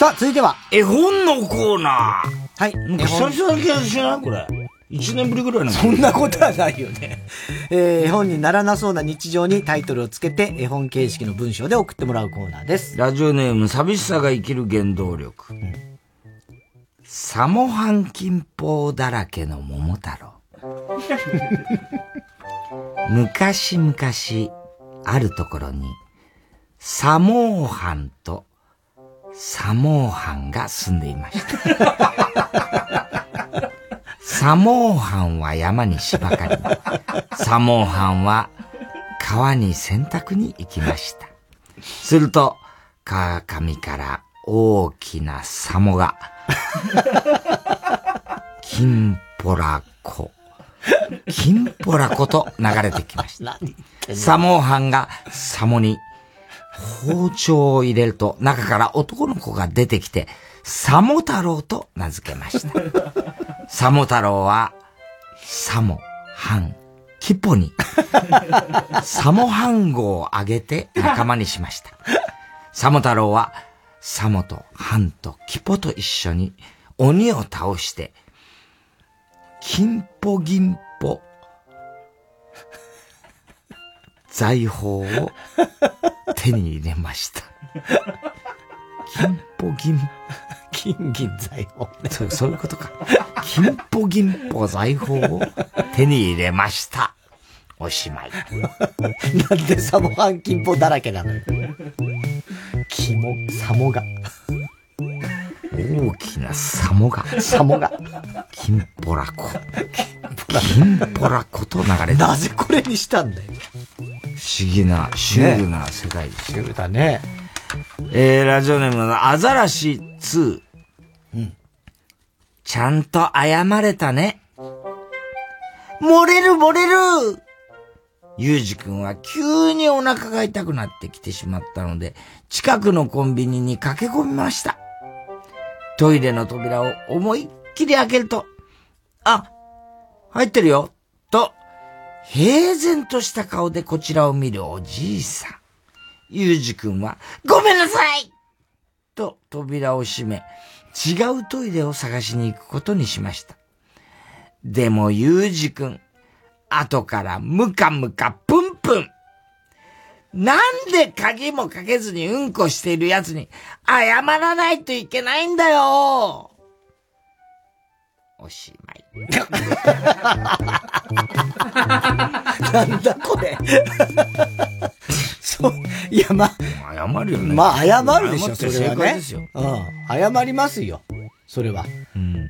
あ、続いては。絵本のコーナー。はい。久々な気がしない？これ。一年ぶりぐらいなそんなことはないよね。えー、絵本にならなそうな日常にタイトルをつけて、絵本形式の文章で送ってもらうコーナーです。ラジオネーム、寂しさが生きる原動力。サモハン金峰だらけの桃太郎。昔々、あるところに、サモーハンとサモーハンが住んでいました。サモーハンは山に芝刈り、サモーハンは川に洗濯に行きました。すると、川上から大きなサモが、キンポラコ、キンポラコと流れてきました。サモーハンがサモに包丁を入れると中から男の子が出てきて、サモ太郎と名付けました。サモ太郎は、サモ、ハン、キポに、サモハンゴをあげて仲間にしました。サモ太郎は、サモとハンとキポと一緒に鬼を倒して、キンポギンポ、財宝を手に入れました。金ポ銀、金銀財宝、そう、そういうことか。金ポ銀ポ財宝を手に入れました。おしまい。なんでサモハン金ポだらけなのよ。キモ、サモが。大きなサモが。サモが。金ポラコ。金ポラコと流れてなぜこれにしたんだよ。不思議な、シュールな世界シュールだね。えー、ラジオネームのアザラシ2。うん。ちゃんと謝れたね。漏れる漏れるゆうじくんは急にお腹が痛くなってきてしまったので、近くのコンビニに駆け込みました。トイレの扉を思いっきり開けると、あ、入ってるよ、と、平然とした顔でこちらを見るおじいさん。ゆうじくんは、ごめんなさいと扉を閉め、違うトイレを探しに行くことにしました。でもゆうじくん、後からムカムカプンプン。なんで鍵もかけずにうんこしている奴に謝らないといけないんだよおしまい。なんだこれ。そう、いや、まあ。謝るよね。まあ、謝るでしょ、それはね。ですよ。うん。謝りますよ。それは。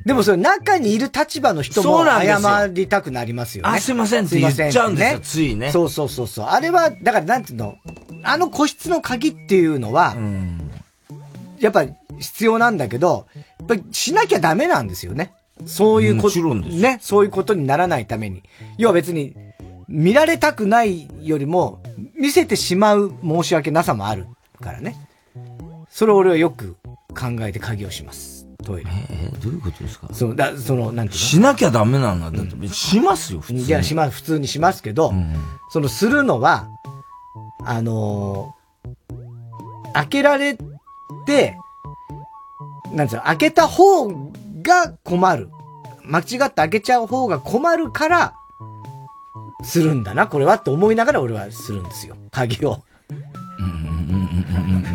でもそれ中にいる立場の人も謝りたくなりますよね。あ、すいませんって言っちゃうんですよ、ついね。そうそうそうそう。あれは、だからなんていうの、あの個室の鍵っていうのは、やっぱ必要なんだけど、やっぱりしなきゃダメなんですよね。そういうこと、ね、そういうことにならないために。要は別に、見られたくないよりも、見せてしまう申し訳なさもあるからね。それを俺はよく考えて鍵をします。トイレ。えー、どういうことですか？そう、だ、その、なんていうの？しなきゃダメなんだ。だって、しますよ、普通に。いや、します、普通にしますけど、その、するのは、あのー開けられて、なんつうの、開けた方が困る。間違って開けちゃう方が困るから、するんだな、これはって思いながら俺はするんですよ。鍵を。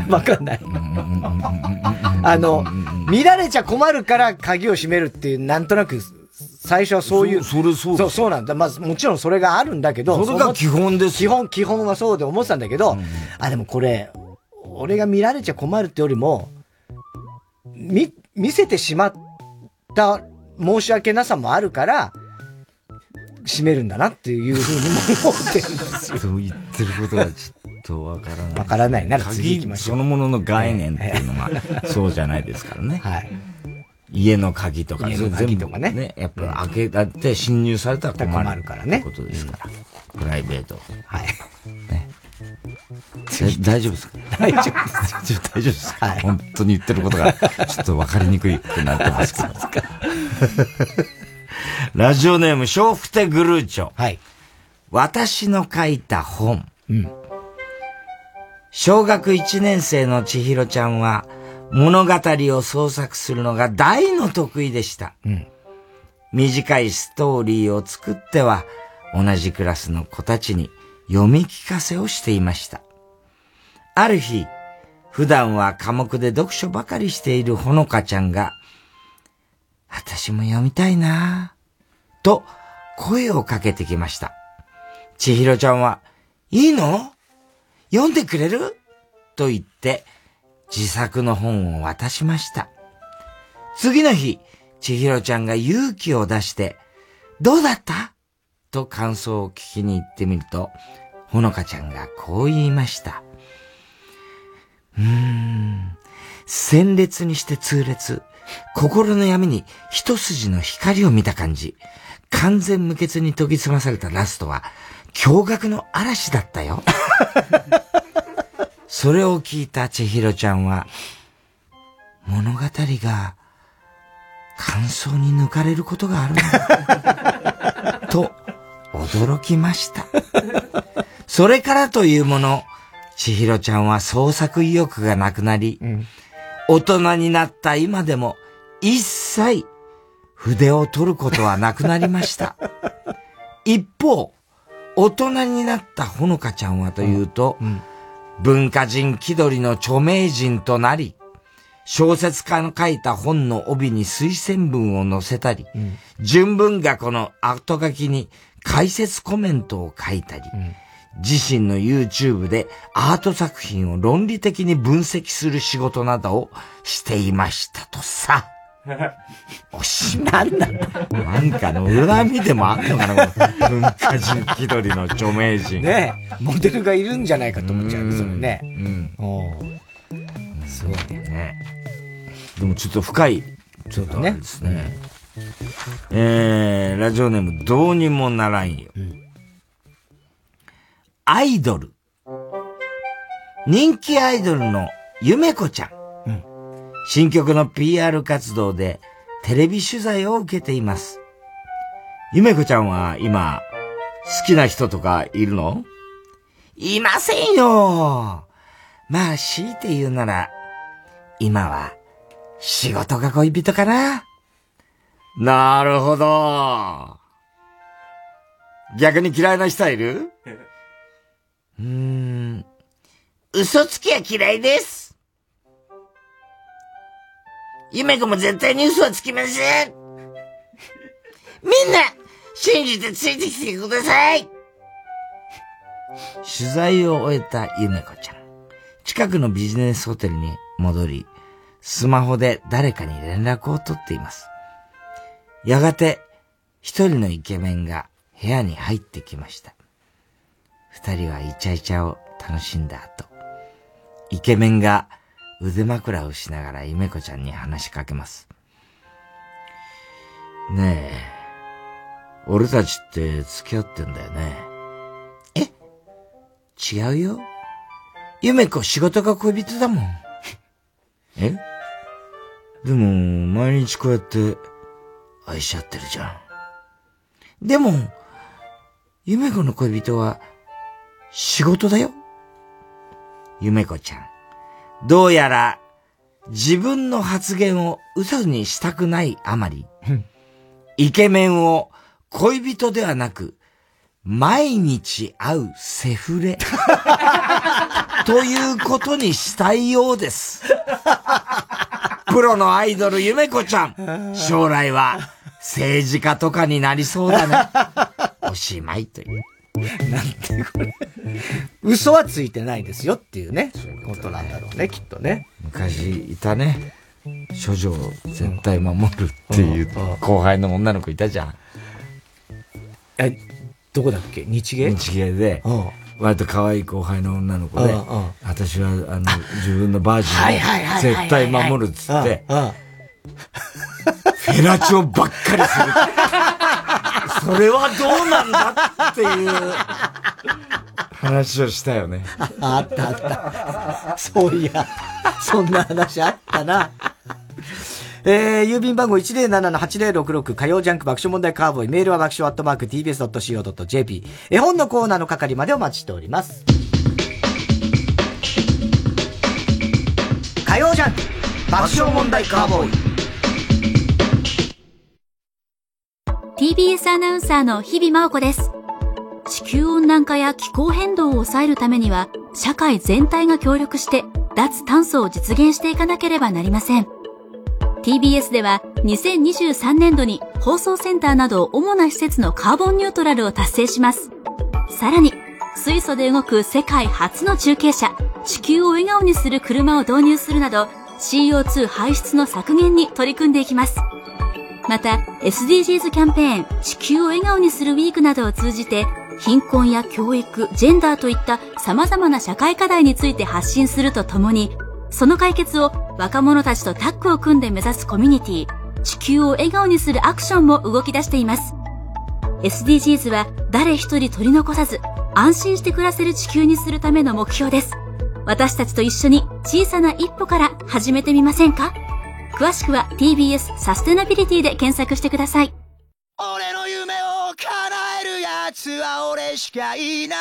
わかんない。あの、見られちゃ困るから鍵を閉めるっていう、なんとなく、最初はそういう。それそうそう、そうなんだ。まあ、もちろんそれがあるんだけど。それが基本です基本、基本はそうで思ってたんだけど、あ、でもこれ、俺が見られちゃ困るってよりも、見、見せてしまった申し訳なさもあるから、閉めるんだなっていうふうにも思ってるんですよ。そう言ってることがちょっとわからない。わからないなら次行きましょう鍵そのものの概念っていうのは、そうじゃないですからね。はい。家の鍵とか、家の鍵とかね全部ね。やっぱ開けられて侵入されたら困る。困るからねってことですから。プライベート。はい。ね。大丈夫ですか？大丈夫です。大丈夫ですか、本当に言ってることが、ちょっとわかりにくいくなってますけど。ラジオネーム、笑福亭グルーチョ。はい。私の書いた本。うん。小学1年生の千尋ちゃんは、物語を創作するのが大の得意でした。うん。短いストーリーを作っては、同じクラスの子たちに読み聞かせをしていました。ある日、普段は科目で読書ばかりしているほのかちゃんが、私も読みたいなぁ、と声をかけてきました。千尋ちゃんは、いいの？読んでくれる？と言って、自作の本を渡しました。次の日、千尋ちゃんが勇気を出して、どうだった？と感想を聞きに行ってみると、ほのかちゃんがこう言いました。うーん、鮮烈にして痛烈。心の闇に一筋の光を見た感じ。完全無欠に研ぎ澄まされたラストは、驚愕の嵐だったよ。それを聞いた千尋ちゃんは、物語が感想に抜かれることがあるのだ と驚きました。それからというもの、千尋ちゃんは創作意欲がなくなり、大人になった今でも一切筆を取ることはなくなりました。一方、大人になったほのかちゃんはというと、文化人気取りの著名人となり、小説家の書いた本の帯に推薦文を載せたり、純文学の後書きに解説コメントを書いたり、自身の YouTube でアート作品を論理的に分析する仕事などをしていましたとさ。おしなんだ。なんかの恨みでもあんのかな、この文化人気取りの著名人。ねモデルがいるんじゃないかと思っちゃうね、それね。うん。おすごいね。でもちょっと深い、ちょっとね。ですね。えー、ラジオネームどうにもならんよ。アイドル。人気アイドルのゆめこちゃん。新曲の PR 活動でテレビ取材を受けています。ゆめこちゃんは今、好きな人とかいるの？いませんよまあ、強いて言うなら、今は、仕事が恋人かななるほど。逆に嫌いな人はいる？うーん、嘘つきは嫌いです。夢子も絶対に嘘はつきません。みんな、信じてついてきてください。取材を終えた夢子ちゃん。近くのビジネスホテルに戻り、スマホで誰かに連絡を取っています。やがて、一人のイケメンが部屋に入ってきました。二人はイチャイチャを楽しんだ後、イケメンが腕枕をしながら夢子ちゃんに話しかけます。ねえ、俺たちって付き合ってんだよね。え？違うよ。夢子仕事が恋人だもん。え？でも、毎日こうやって愛し合ってるじゃん。でも、夢子の恋人は仕事だよ。夢子ちゃん。どうやら自分の発言を嘘にしたくないあまり、イケメンを恋人ではなく、毎日会うセフレ。ということにしたいようです。プロのアイドル夢子ちゃん。将来は政治家とかになりそうだね。おしまいという。なんてこれ。嘘はついてないですよっていうね、ことなんだろうね、きっとね。昔いたね。処女を絶対守るっていう後輩の女の子いたじゃん。え、どこだっけ？日芸？日芸で、割と可愛い後輩の女の子で、私はあの自分のバージンを絶対守るっつって、フェラチオばっかりする。それはどうなんだっていう話をしたよね。あったあった。そういや、そんな話あったな。えー、郵便番号107-8066火曜ジャンク爆笑問題カーボーイ。メールは爆笑アットマーク tbs.co.jp。絵本のコーナーの係までお待ちしております。火曜ジャンク爆笑問題カーボーイ。TBS アナウンサーの日々真央子です。地球温暖化や気候変動を抑えるためには、社会全体が協力して脱炭素を実現していかなければなりません。TBS では2023年度に放送センターなど主な施設のカーボンニュートラルを達成します。さらに、水素で動く世界初の中継車、地球を笑顔にする車を導入するなど、CO2 排出の削減に取り組んでいきます。また、SDGs キャンペーン、地球を笑顔にするウィークなどを通じて、貧困や教育、ジェンダーといった様々な社会課題について発信するとともに、その解決を若者たちとタッグを組んで目指すコミュニティ、地球を笑顔にするアクションも動き出しています。SDGs は誰一人取り残さず、安心して暮らせる地球にするための目標です。私たちと一緒に小さな一歩から始めてみませんか？詳しくは TBS サステナビリティで検索してください。俺の夢を叶える奴は俺しかいない。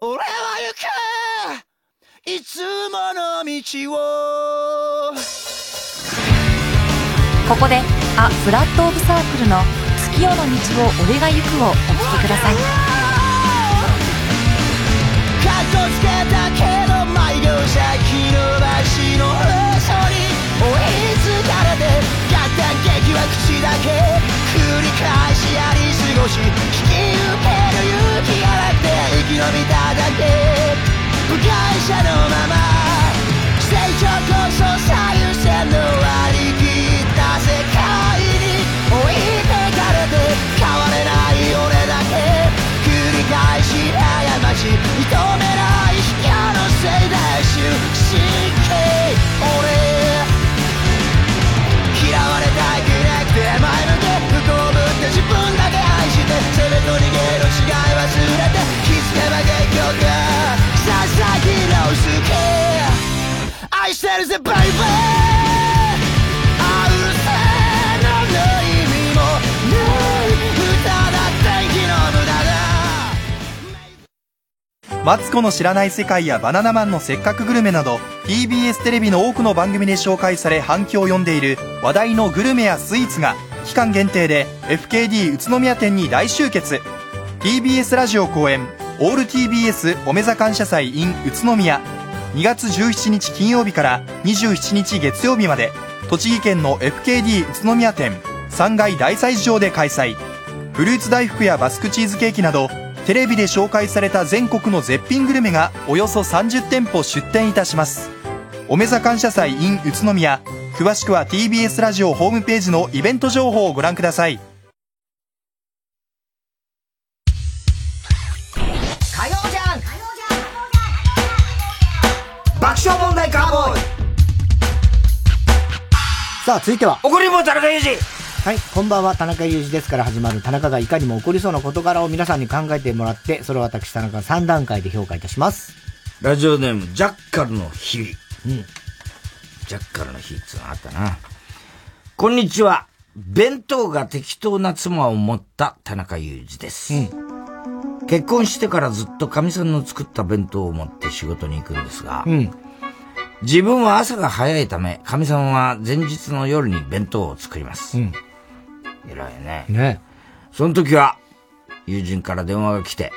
俺は行くいつもの道をここで「あフラット・オブ・サークル」の「月夜の道を俺が行く」をお聴きくださいかっこつけたけど迷子先の橋の追いつかれて逆転劇は口だけ繰り返しやり過ごし引き受ける勇気がなくて生き延びただけ。部外者のまま成長こそ最優先の割り切った世界に置いてかれて変われない俺だけ。繰り返し過ち認めない引きのせいで終神経手前向け不幸ぶって自分だけ愛して攻めと逃げる違い忘れて気づけば結局愛してるぜバイバイマツコの知らない世界やバナナマンのせっかくグルメなど TBS テレビの多くの番組で紹介され反響を呼んでいる話題のグルメやスイーツが期間限定で FKD 宇都宮店に大集結。TBS ラジオ公演オール TBS おめざ感謝祭 in 宇都宮。2月17日金曜日から27日月曜日まで栃木県の FKD 宇都宮店3階大祭場で開催。フルーツ大福やバスクチーズケーキなどテレビで紹介された全国の絶品グルメがおよそ30店舗出店いたします。おめざ感謝祭 in 宇都宮。詳しくは TBS ラジオホームページのイベント情報をご覧ください。火曜じゃん。爆笑問題カーボーイ。さあ、続いては。怒りんぼ田中裕二はい、こんばんは、田中裕二ですから始まる田中がいかにも起こりそうな事柄を皆さんに考えてもらって、それを私田中が3段階で評価いたします。ラジオネーム、ジャッカルの日々。うん。ジャッカルの日ってのがあったな。こんにちは。弁当が適当な妻を持った田中裕二です。結婚してからずっと神さんの作った弁当を持って仕事に行くんですが、うん。自分は朝が早いため、神さんは前日の夜に弁当を作ります。うん。偉いね。ねその時は、友人から電話が来て、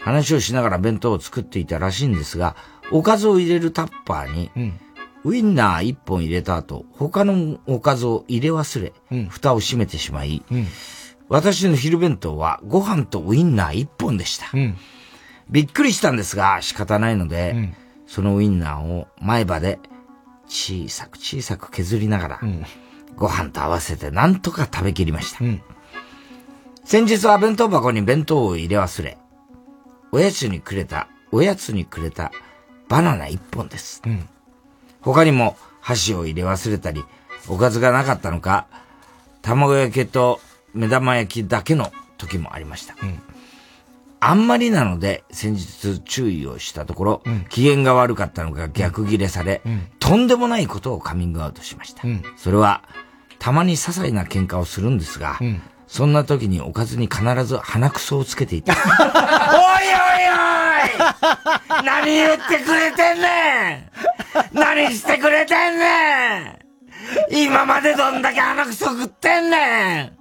話をしながら弁当を作っていたらしいんですが、おかずを入れるタッパーに、ウインナー一本入れた後、他のおかずを入れ忘れ、うん蓋を閉めてしまい、うん。私の昼弁当はご飯とウインナー一本でした。うん。びっくりしたんですが仕方ないので、そのウインナーを前歯で小さく小さく削りながら、ご飯と合わせて何とか食べきりました。先日は弁当箱に弁当を入れ忘れ、おやつにくれた、おやつにくれたバナナ一本です。他にも箸を入れ忘れたり、おかずがなかったのか、卵焼きと目玉焼きだけの時もありました。あんまりなので、先日注意をしたところ、機嫌が悪かったのか逆ギレされ、とんでもないことをカミングアウトしました。それは、たまに些細な喧嘩をするんですが、そんな時におかずに必ず鼻くそをつけていた。おいおいおい。何言ってくれてんねん。何してくれてんねん。今までどんだけ鼻くそ食ってんねん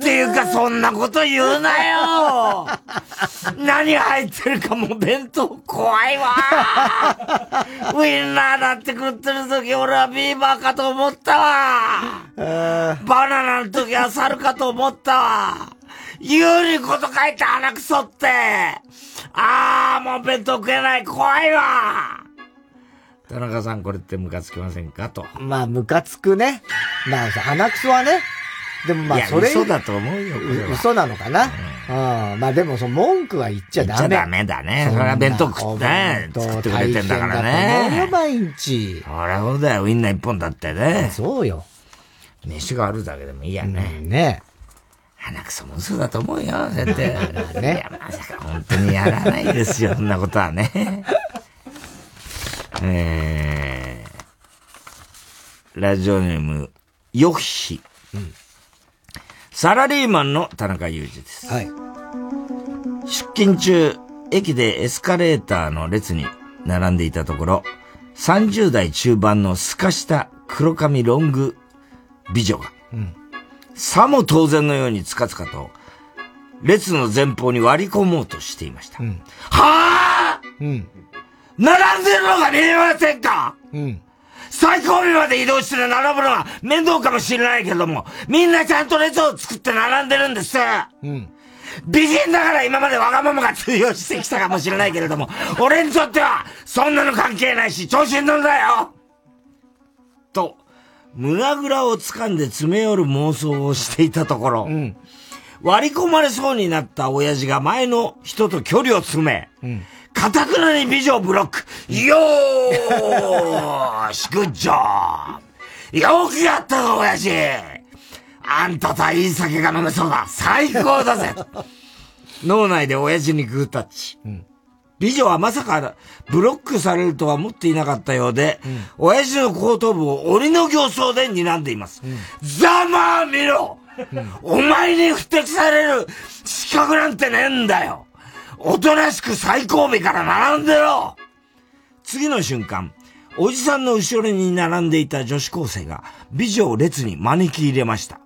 っていうかそんなこと言うなよ。何入ってるかもう弁当怖いわ。ウインナーだって食ってる時俺はビーバーかと思ったわ。バナナの時は猿かと思ったわ。有利こと書いて鼻くそって。ああもう弁当食えない怖いわ。田中さんこれってムカつきませんかと。まあ、ムカつくね。まあ、鼻くそはね。でもまあ、それ。嘘だと思うよ嘘なのかな？うん。まあでも、その文句は言っちゃダメ。言っちゃダメだねそれは弁当食ってね作ってくれてんだからね毎日。そりゃそうだよ、ウインナー一本だってね。そうよ。飯があるだけでもいいやね。ね鼻くそも嘘だと思うよ、だって。ねいや、まさか本当にやらないですよ、そんなことはね。えー、ラジオネーム、ヨッヒ。サラリーマンの田中裕二です。はい。出勤中、駅でエスカレーターの列に並んでいたところ、30代中盤の透かした黒髪ロング美女が、うん。さも当然のようにつかつかと、列の前方に割り込もうとしていました。うん。はぁうん。並んでるのが見えませんか？うん。最後尾まで移動して並ぶのは面倒かもしれないけども、みんなちゃんと列を作って並んでるんです。うん。美人だから今までわがままが通用してきたかもしれないけれども、俺にとってはそんなの関係ないし、調子に乗るなよと、胸ぐらを掴んで詰め寄る妄想をしていたところ、割り込まれそうになった親父が前の人と距離を詰め、うん。かたくなに美女をブロック。よーし、グッジョブ。よくやったぞ、親父。あんたとはいい酒が飲めそうだ。最高だぜ。脳内で親父にグータッチ。美女はまさかブロックされるとは思っていなかったようで、親父の後頭部を鬼の形相で睨んでいます。ざまあ見ろ、お前に不適される資格なんてねえんだよおとなしく最後尾から並んでろ。次の瞬間、おじさんの後ろに並んでいた女子高生が美女を列に招き入れました。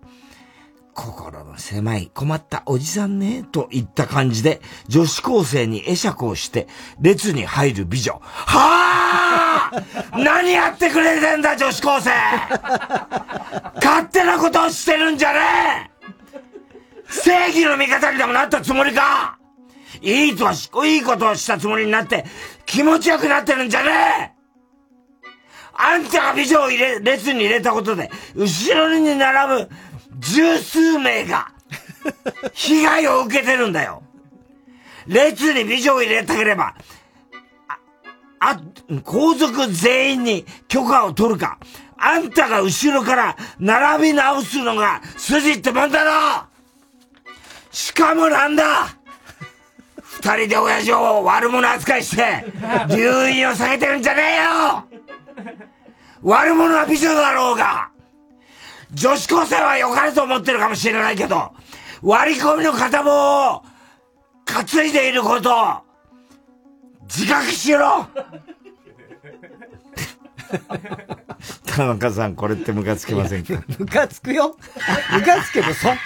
心の狭い困ったおじさんね、といった感じで、女子高生に会釈をして、列に入る美女。はあ 何やってくれてんだ、女子高生！勝手なことをしてるんじゃねえ！正義の味方にでもなったつもりか？いいとはし、いいことをしたつもりになって、気持ちよくなってるんじゃねえ！あんたが美女を入れ、列に入れたことで、後ろに並ぶ十数名が、被害を受けてるんだよ。列に美女を入れたければ、あ、あ、皇族全員に許可を取るか、あんたが後ろから並び直すのが筋ってもんだろ！しかもなんだ！二人で親父を悪者扱いして、留飲を下げてるんじゃねえよ悪者は美女だろうが女子高生は良かれと思ってるかもしれないけど、割り込みの片棒を担いでいることを自覚しろ 田中さん、これってムカつきませんか？ムカつくよ。ムカつくけど、そこま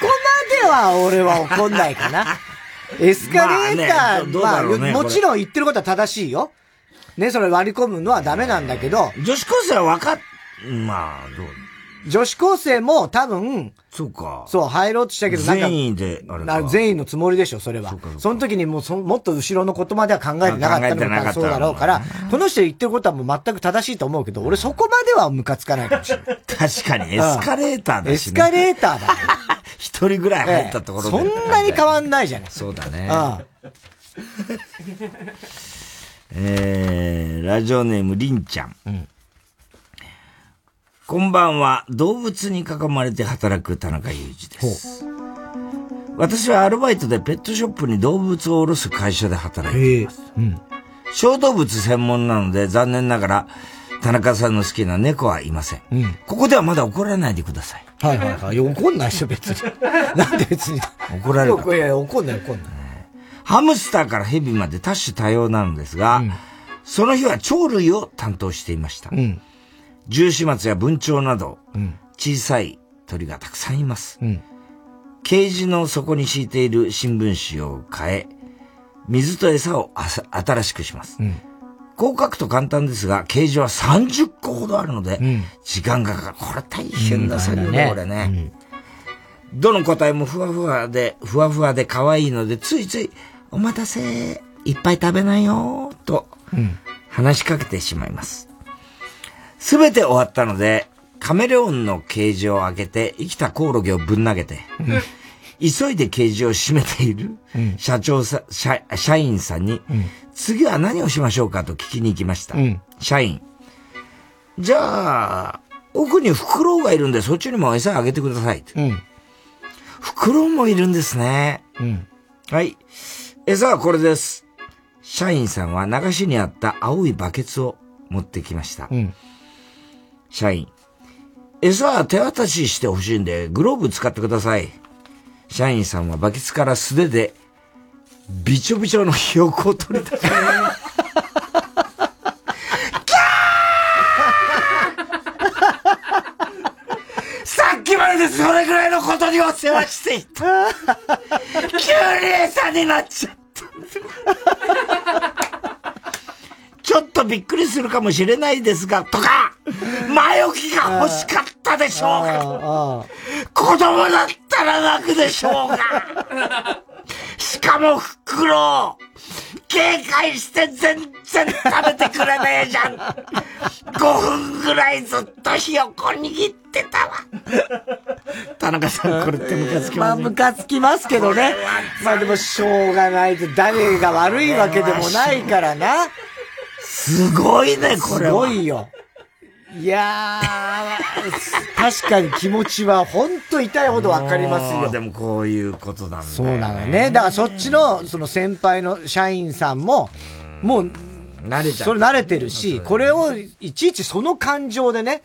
では俺は怒んないかな。エスカレーター、まあ、ねまあ、もちろん言ってることは正しいよ。ね、それ割り込むのはダメなんだけど。女子高生は分かっ、まあ、どう女子高生も多分、そうか。そう、入ろうとしたけど、なんか。全員で、あれか。全員のつもりでしょ、それは。そその時にもうそ、もっと後ろのことまでは考えてなかったのか、そうだろうから、この人言ってることはもう全く正しいと思うけど、俺そこまではムカつかないかもしれない。確かに、エスカレーターだし、ね、エスカレーターだ。一人ぐらい入ったところで、そんなに変わんないじゃない。そうだね。えー、ラジオネームりんちゃん。うんこんばんは。動物に囲まれて働く田中裕二です。私はアルバイトでペットショップに動物を卸す会社で働いています。うん、小動物専門なので残念ながら田中さんの好きな猫はいません。うん、ここではまだ怒らないでください。はいはいはい。怒んないでしょ、別に。なんで別に。怒られるいや怒んない怒んない。ハムスターからヘビまで多種多様なのですが、うん、その日は鳥類を担当していました。うん十四松や文鳥など、小さい鳥がたくさんいます。うん、ケージの底に敷いている新聞紙を変え、水と餌を新しくします。うん、こう書くと簡単ですが、ケージは30個ほどあるので、うん、時間がかかる。これ大変な作業だ、これね。どの個体もふわふわで、ふわふわで可愛いので、ついつい、お待たせ、いっぱい食べないよ、と、話しかけてしまいます。すべて終わったので、カメレオンのケージを開けて、生きたコオロギをぶん投げて、急いでケージを閉めている社長さ、社社員さんに、次は何をしましょうかと聞きに行きました。社員。じゃあ、奥にフクロウがいるんで、そっちにも餌あげてください。うん、フクロウもいるんですね。うん、はい。餌はこれです。社員さんは流しにあった青いバケツを持ってきました。うん社員。餌は手渡ししてほしいんで、グローブ使ってください。社員さんはバケツから素手で、びちょびちょのひよこを取り出しキャーさっきまででそれぐらいのことにお世話していた。急に餌になっちゃった。ちょっとびっくりするかもしれないですが、とか、前置きが欲しかったでしょうが、子供だったら泣くでしょうが、しかも袋、警戒して全然食べてくれねえじゃん。5分ぐらいずっとひよこ握ってたわ。田中さん、これってムカつきます、ね、まあ、ムカつきますけどね。まあでも、しょうがないと、誰が悪いわけでもないからな。すごいね、これすごいよ。いやー、確かに気持ちは本当痛いほどわかりますよ。でもこういうことなんだ、ね、そうなのね。だからそっちの、その先輩の社員さんも、もう、慣れちゃそれ慣れてるし、これをいちいちその感情でね、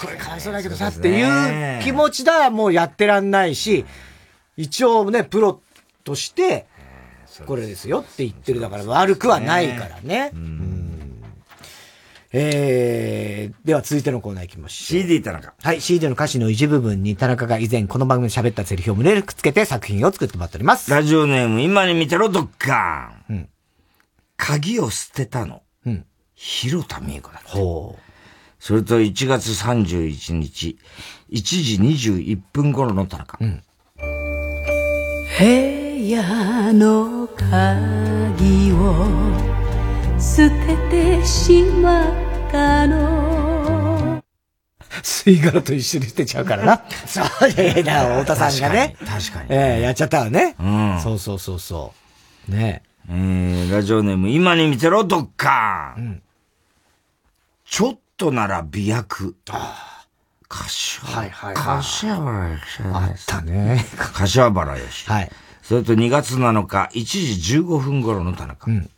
これかわいそうだけどさっていう気持ちだらもうやってらんないし、一応ね、プロとして、これですよって言ってるだから悪くはないからね。うんえー、では続いてのコーナー行きましょう。CD 田中。はい、CD の歌詞の一部分に田中が以前この番組で喋ったセリフを胸にくっつけて作品を作ってもらっております。ラジオネーム、今に見てろ、ドッカーン。うん。鍵を捨てたの。うん。広田美恵子だほう。それと1月31日、1時21分頃の田中。うん。部屋の鍵を捨ててしまったの。吸い殻と一緒に捨てちゃうからな。そう、いやいや、太田さんがね。確かに。ええー、やっちゃったわね。うん。そうそうそうそう。ねえ。えー、ラジオネーム、今に見てろ、ドッカーン。うん。ちょっとなら美薬。ああ。柏はいはいはい。柏原よし。あったね。柏原よし。はい。それと2月7日、1時15分頃の田中。うん。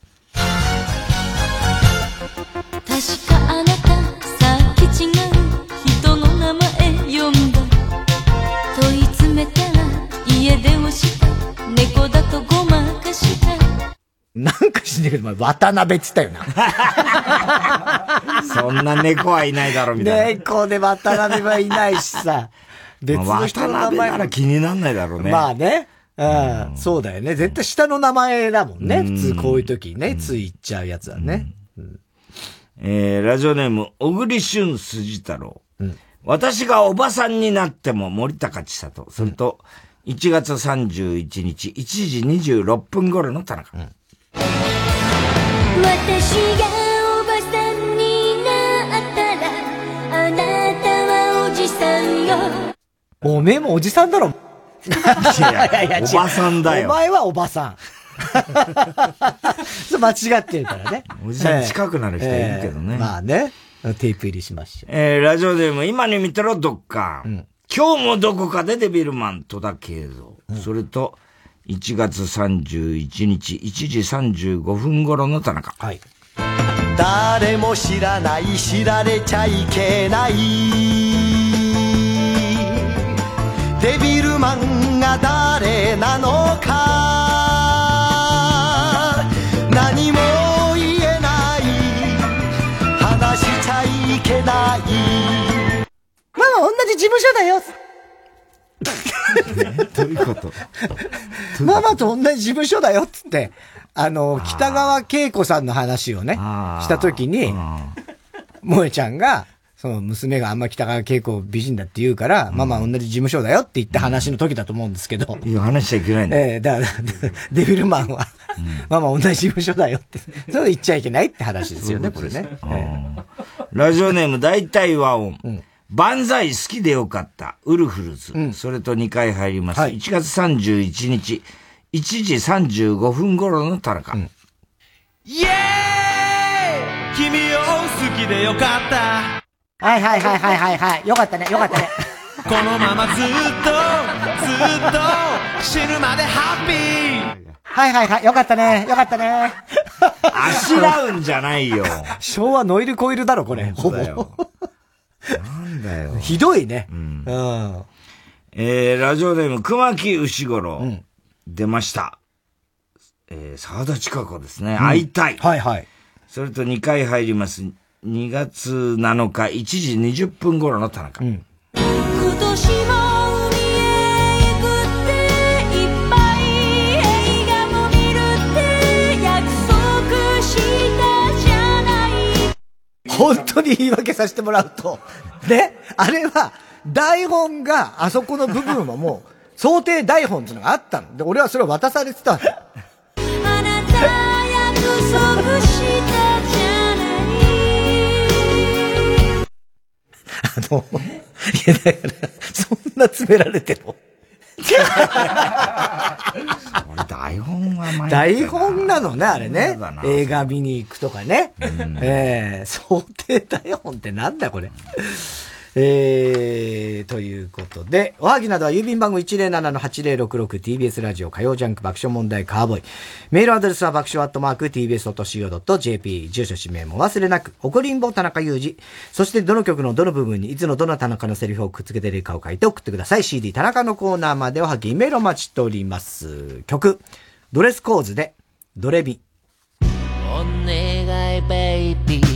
なんかしねえけど、渡辺って言ったよな。そんな猫はいないだろ、みたいな。猫で渡辺はいないしさ。別の人の名前なら気になんないだろうね。まあね。うん、そうだよね。絶対下の名前だもんね。普通こういう時にね、つい言っちゃうやつはね。えー、ラジオネーム、小栗旬筋太郎。うん、私がおばさんになっても森高千里。それと、1月31日、1時26分頃の田中。うん、私がおばさんになったら、あなたはおじさんよ。おめえもおじさんだろ。いやいや、おばさんだよ。お前はおばさん。間違ってるからね。おじさん近くなる人いるけどね。えー、まあね。テープ入りしましょう。えー、ラジオネーム、今に見てろ、どっか。うん、今日もどこかでデビルマン、戸田慶三。うん、それと、1月31日、1時35分頃の田中。はい。誰も知らない、知られちゃいけない。デビルマンが誰なのか何も言えない話しちゃいけないじ事務所だよ。どういうこと？ママと同じ事務所だよっつって、あの、北川景子さんの話をね、したときに、萌えちゃんが、その娘があんま北川景子美人だって言うから、ママ同じ事務所だよって言った話の時だと思うんですけど。いや、話しちゃいけないんだ。ええだから、デビルマンは、ママ同じ事務所だよって、それ言っちゃいけないって話ですよね、これね。ラジオネーム大体和音。万歳好きでよかった、ウルフルズ。それと2回入ります。1月31日、1時35分頃の田中。イエーイ君を好きでよかった。はいはいはいはいはいはい。よかったね、よかったね。このままずっと、ずっと、死ぬまでハッピーはいはいはい、よかったね、よかったね。あしらうんじゃないよ。昭和ノイルコイルだろ、これ。ほぼ。なんだよ。ひどいね。うん。うん、えー、ラジオネーム、熊木牛五郎。うん、出ました。えー、沢田千佳子ですね。会いたい。はいはい。それと2回入ります。2月7日1時20分頃の田中。うん、今年本当に言い訳させてもらうと、ね、あれは台本があそこの部分はもう想定台本っていうのがあったの。で、俺はそれを渡されてたんだ。あなた約束したじゃないあの、いや、だから、そんな詰められても。俺 台本は前台本なのね、あれね。映画見に行くとかね。ええー、想定台本ってなんだこれ。えー、ということで、おはぎなどは郵便番号 107-8066TBS ラジオ火曜ジャンク爆笑問題カーボーイ。メールアドレスは爆笑アットマーク TBS.CO.JP。住所氏名も忘れなく、怒りんぼ田中裕二。そしてどの曲のどの部分にいつのどの田中のセリフをくっつけてるかを書いて送ってください。CD 田中のコーナーまでおはぎメールを待ちしております。曲、ドレスコーズで、ドレビ。お願いベイビー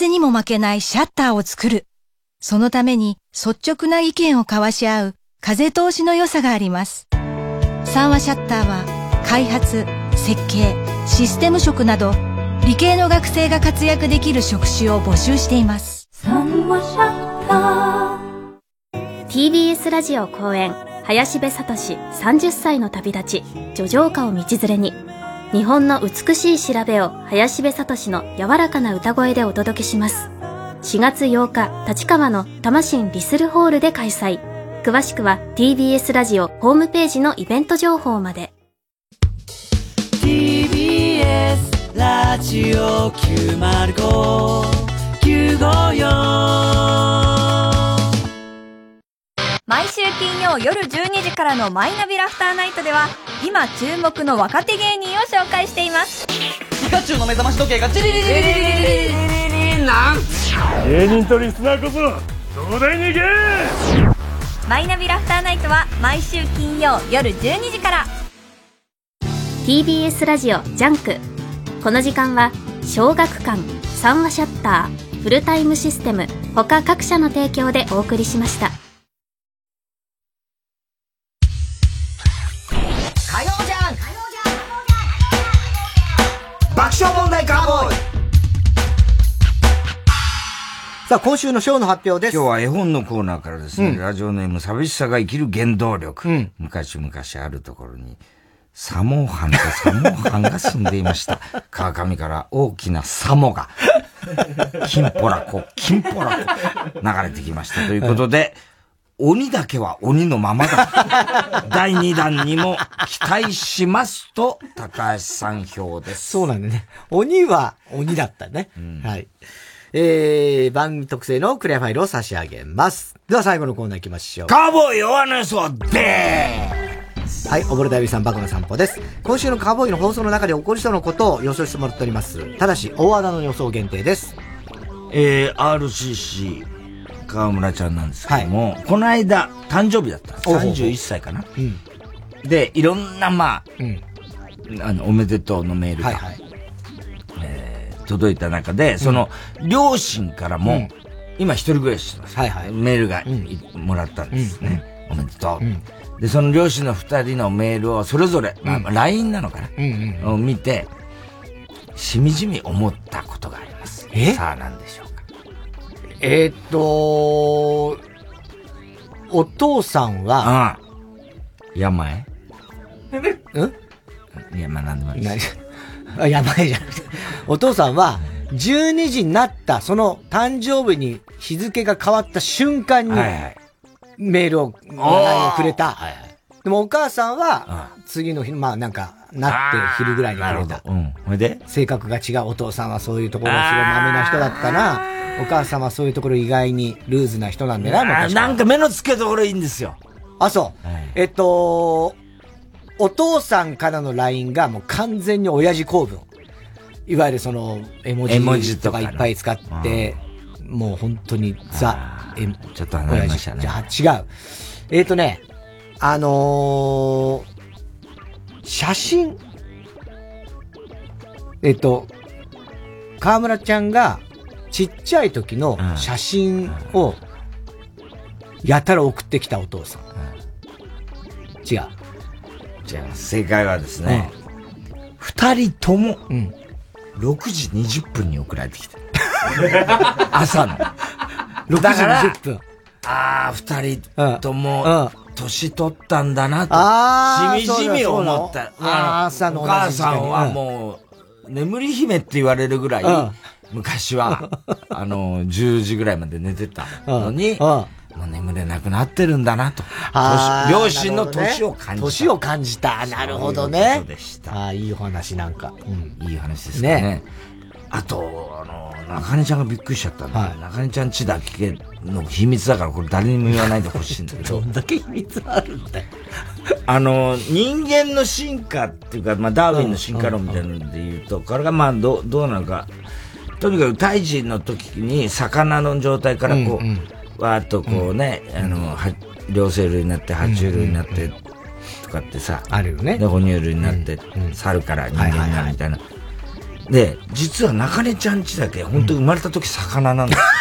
風にも負けないシャッターを作る。そのために率直な意見を交わし合う風通しの良さがあります。三和シャッターは開発、設計、システム職など理系の学生が活躍できる職種を募集しています。三和シャッター TBS ラジオ公演林部聡30歳の旅立ち叙情歌を道連れに日本の美しい調べを林部聡の柔らかな歌声でお届けします。4月8日立川の魂リスルホールで開催。詳しくは TBS ラジオホームページのイベント情報まで。TBS ラジオ905954週金曜夜12時からのマイナビラフターナイトでは今注目の若手芸人を紹介しています。ピカチュウの目覚まし時計がチリリリリリリリリリなん芸人とリスナーこそ東大に行けマイナビラフターナイトは毎週金曜夜12時から TBS ラジオジャンクこの時間は小学館三和シャッターフルタイムシステム他各社の提供でお送りしましたさあ、今週のショーの発表です。今日は絵本のコーナーからですね、うんラジオネーム寂しさが生きる原動力。昔々あるところに、サモハンとサモハンが住んでいました。川上から大きなサモが、キンポラコ、キンポラコ、流れてきました。ということで、鬼だけは鬼のままだ。第2弾にも期待しますと、高橋さん票です。そうなんだね。鬼は鬼だったね。はい。えー、番組特製のクリアファイルを差し上げます。では最後のコーナー行きましょう。カーボーイ弱なそうではい、溺れた指さんバカの散歩です。今週のカーボーイの放送の中で起こりそうなことを予想してもらっております。ただし、大和田の予想限定です。えー、RCC、川村ちゃんなんですけども、この間、誕生日だったんです。おうほうほう31歳かな。うん。で、いろんな、まあ、うん。あの、おめでとうのメールが、えー届いた中で、その、両親からも、うん今一人暮らししてます。はいはいメールがい、もらったんですね。おめでとう。で、その両親の二人のメールをそれぞれ、まあ、LINE なのかな、を見て、しみじみ思ったことがあります。え？さあ何でしょうか？えーっと、お父さんは、ああ。病んいや、まあ何でもいいです。あ、やばいじゃなくて。お父さんは、12時になった、その誕生日に日付が変わった瞬間に、メールを、ー LINE をくれた。でもお母さんは、次の日、まあなんか、なって昼ぐらいにくれた。うん。ほいで？性格が違う。お父さんはそういうところがすごい豆な人だったな。お母さんはそういうところ意外にルーズな人なんだな、なんか目の付けどころいいんですよ。あ、そう。えっと、お父さんからの LINE がもう完全に親父公文。いわゆるその、絵文字字とかいっぱい使って、もう本当にザ、え、ちょっと離れましたねじゃあ違う。えっ、とね、あのー写真。えっと、河村ちゃんがちっちゃい時の写真をやたら送ってきたお父さん。違う。違います。正解はですね、二、人とも、6時20分に送られてきて。朝の。6時だから20分。ああ、二人とも、年取ったんだなと、しみじみ思った。あの朝のお母さんはもう、眠り姫って言われるぐらい、うん昔は、あの、10時ぐらいまで寝てたのに、もう眠れなくなってるんだなと。両親の年を感じた。年を感じた。なるほどそういねうことでした。ああ、いいお話なんか。うん。いい話ですかね。ねあと、あの、中根ちゃんがびっくりしちゃったんだけど、中根ちゃんちだけの秘密だからこれ誰にも言わないでほしいんだけど。どんだけ秘密あるんだよ。あの、人間の進化っていうか、まあ、ダーウィンの進化論みたいなので言うと、これがまあ、どう、どうなのか。とにかく、胎児の時に、魚の状態からこう、わーっとこうね、あの、は両生類になって、爬虫類になって、とかってさ。あるよね。で、哺乳類になって、猿から人間になるみたいな。で、実は中根ちゃんちだけ、本当生まれた時魚なんだよ。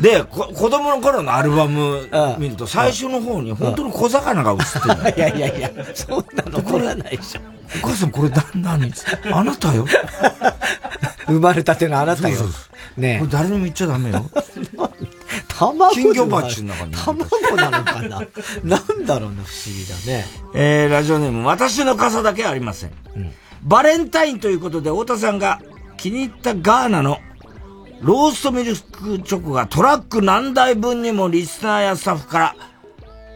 で、こ子供の頃のアルバム見ると、最初の方に本当の小魚が映ってる いやいやいや、そんなのこれないでしょ。お母さんこれ何？あなたよ。生まれたてのあなたよ。ねこれ誰にも言っちゃダメよ。卵金魚鉢の中に。卵なのかな なんだろうな、不思議だね。えー、ラジオネーム、私の傘だけありません。バレンタインということで、太田さんが気に入ったガーナのローストミルクチョコがトラック何台分にもリスナーやスタッフから、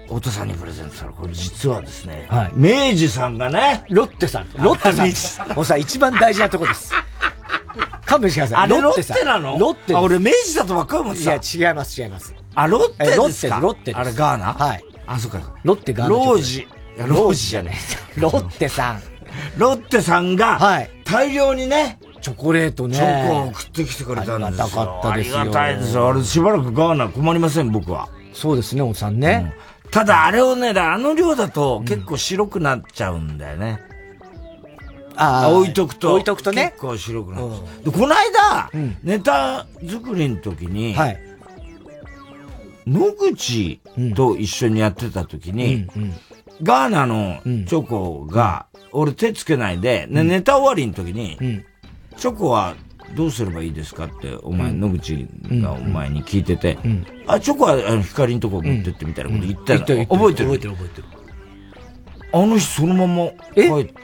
太田さんにプレゼントされる。これ実はですね、はい明治さんがね、ロッテさん。ロッテさん。もうさ、一番大事なとこです。勘弁してください。あれロッさんテなの？ロッテあ、俺明治だとばっかり思ってた。いや、違います、違います。あ、ロッテえロッテですかロッテですあれガーナ？はい。あ、そうか。ロッテガーナロージ。ロージじゃねえ。ロッテさん。ロッテさんが、はい。大量にね、チョコレートね。チョコを送ってきてくれたんですよ。ありがたかったですよありがたいですよ。あれしばらくガーナ困りません、僕は。そうですね、おさんね。ただあれをね、あの量だと結構白くなっちゃうんだよね。あ置いとくと。置いとくとね。結構白くなる。で、この間、ネタ作りの時に、はい。野口と一緒にやってた時に、ガーナのチョコが、俺手つけないで、ねネタ終わりの時に、チョコはどうすればいいですかって、お前、野口がお前に聞いてて、あ、チョコはあの光のとこ持ってってみたいなこと言ったの、言った覚えてる？覚えてる覚えてる。あの日そのまま帰って、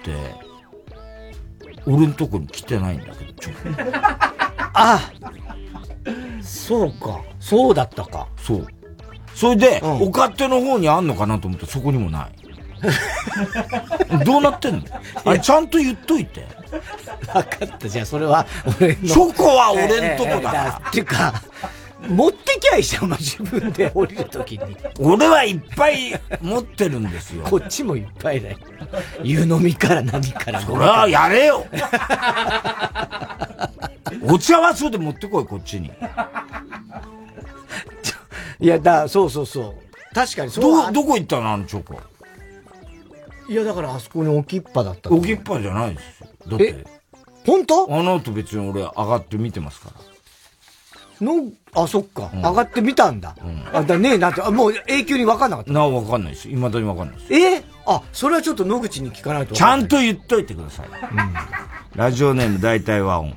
俺のとこに来てないんだけど、チョコ。あそうか。そうだったか。そう。それで、お勝手の方にあんのかなと思ってそこにもない。どうなってんの？あれちゃんと言っといて。分かった。じゃあそれは俺の。チョコは俺んとこだええええっていうか、持ってきゃいいじゃん、自分で降りるときに。俺はいっぱい持ってるんですよ。こっちもいっぱいだよ。湯飲みから何から。それはやれよお茶はそれで持ってこい、こっちに。いや、だ、そうそうそう。確かにそう。ど、どこ行ったのあのチョコ。いや、だからあそこに置きっぱだった。置きっぱじゃないですよ。だって。本当？あの後別に俺上がって見てますから。の、あ、そっか。上がってみたんだ。あ、だねえなって、あもう永久に分かんなかった。なあ、わかんないです。未だにわかんないです。え？あ、それはちょっと野口に聞かないと。ちゃんと言っといてください。ラジオネーム大体和音。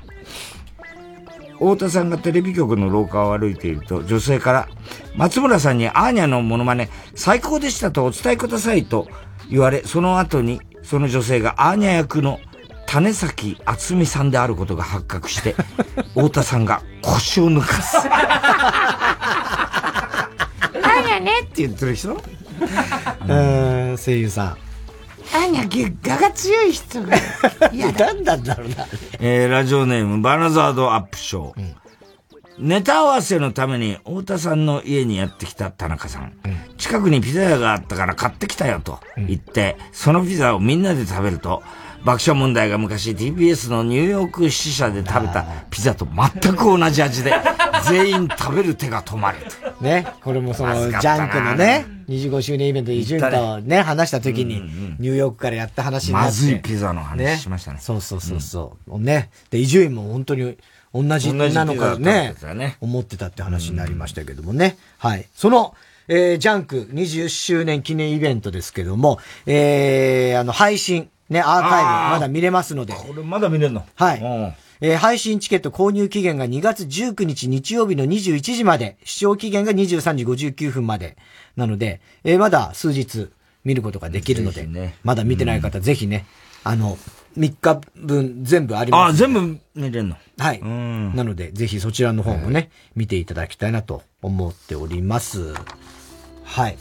太田さんがテレビ局の廊下を歩いていると、女性から、松村さんにアーニャのモノマネ、最高でしたとお伝えくださいと言われ、その後に、その女性がアーニャ役の種崎厚美さんであることが発覚して、太田さんが腰を抜かす。アーニャねって言ってる人？うん、声優さん。アーニャ、画が強い人が。いや、なんなんだろうな。えー、ラジオネーム、バナザードアップショー。ネタ合わせのために太田さんの家にやってきた田中さん。近くにピザ屋があったから買ってきたよと言って、そのピザをみんなで食べると、爆笑問題が昔 TBS のニューヨーク支社で食べたピザと全く同じ味で、全員食べる手が止まると。ね、これもその、ジャンクのね、25周年イベントで伊集院とね、話した時に、ニューヨークからやった話になって。まずいピザの話しましたねそうそうそうそう。ね。で、伊集院も本当に同じなのかねね思ってたって話になりましたけどもね。はい。その、えー、ジャンク20周年記念イベントですけども、えー、あの、配信、ね、アーカイブ、まだ見れますので。これまだ見れるの？はい。えー配信チケット購入期限が2月19日日曜日の21時まで、視聴期限が23時59分まで。なので、えーまだ数日見ることができるので、まだ見てない方、ぜひね、あの、3日分全部あります。あ、全部見れるの？はい。なので、ぜひそちらの方もね、見ていただきたいなと思っております。はい。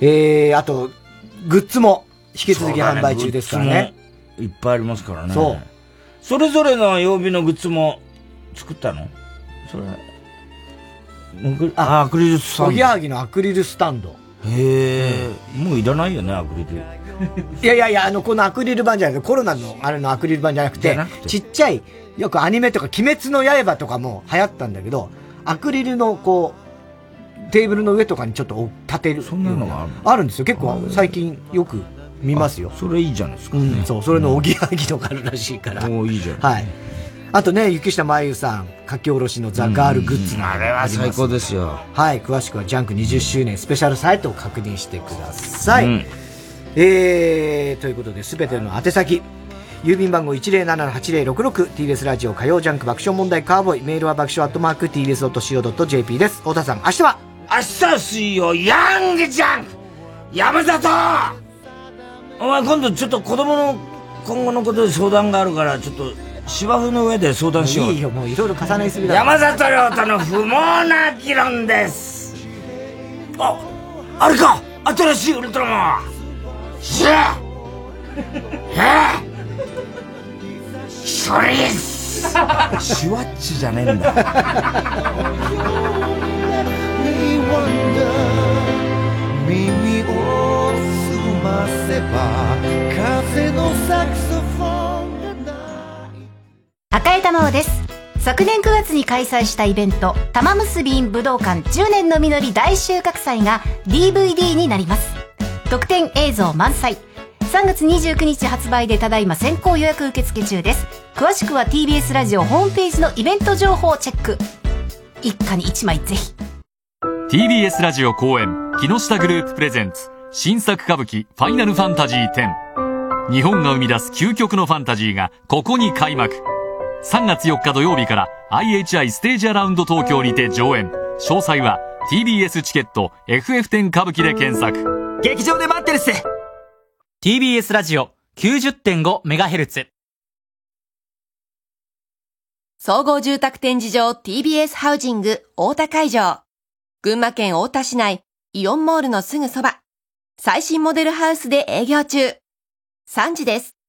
えー、あと、グッズも引き続き販売中ですからね。いっぱいありますからね。そう。それぞれの曜日のグッズも作ったの？それ。あ、アクリルスタンド。おぎやはぎのアクリルスタンド。へえ、もういらないよね、アクリル。いやいやいや、あの、このアクリル板じゃなくて、コロナのあれのアクリル板じゃなくて、ちっちゃい、よくアニメとか、鬼滅の刃とかも流行ったんだけど、アクリルのこう、テーブルの上とかにちょっと立てる。そんなのがあるあるんですよ。結構最近よく見ますよ。それいいじゃないですか、うん、そう、それのおぎやはぎとかあるらしいから。おいいじゃん。はい。あとね、雪下真由さん、書き下ろしのザ・ガールグッズなあれは最高ですよ。はい、詳しくはジャンク20周年スペシャルサイトを確認してください。うん。えー、ということで、すべての宛先、郵便番号 107-8066TBS ラジオ火曜ジャンク爆笑問題カーボーイメールは爆笑アットマーク TBS.CO.JP です。太田さん明日は？明日水曜ヤングジャンク！山里！お前今度ちょっと子供の今後のことで相談があるからちょっと芝生の上で相談しよう。いいよもういろいろ重ねすぎだ。山里亮太の不毛な議論です。ああれか。新しいウルトラマン。シェえ？それです。シュワッチじゃねえんだ。耳を澄ませば風のサクソフォン赤江玉緒です。昨年9月に開催したイベント玉結び武道館10年の実り大収穫祭が DVD になります。特典映像満載。3月29日発売でただいま先行予約受付中です。詳しくは TBS ラジオホームページのイベント情報をチェック。一家に一枚ぜひ。TBS ラジオ公演木下グループプレゼンツ新作歌舞伎ファイナルファンタジー10日本が生み出す究極のファンタジーがここに開幕。3月4日土曜日から IHI ステージアラウンド東京にて上演詳細は TBS チケット FF10 歌舞伎で検索劇場で待ってるっす TBS ラジオ 90.5MHz 総合住宅展示場 TBS ハウジング大田会場。群馬県大田市内、イオンモールのすぐそば。最新モデルハウスで営業中。3時です。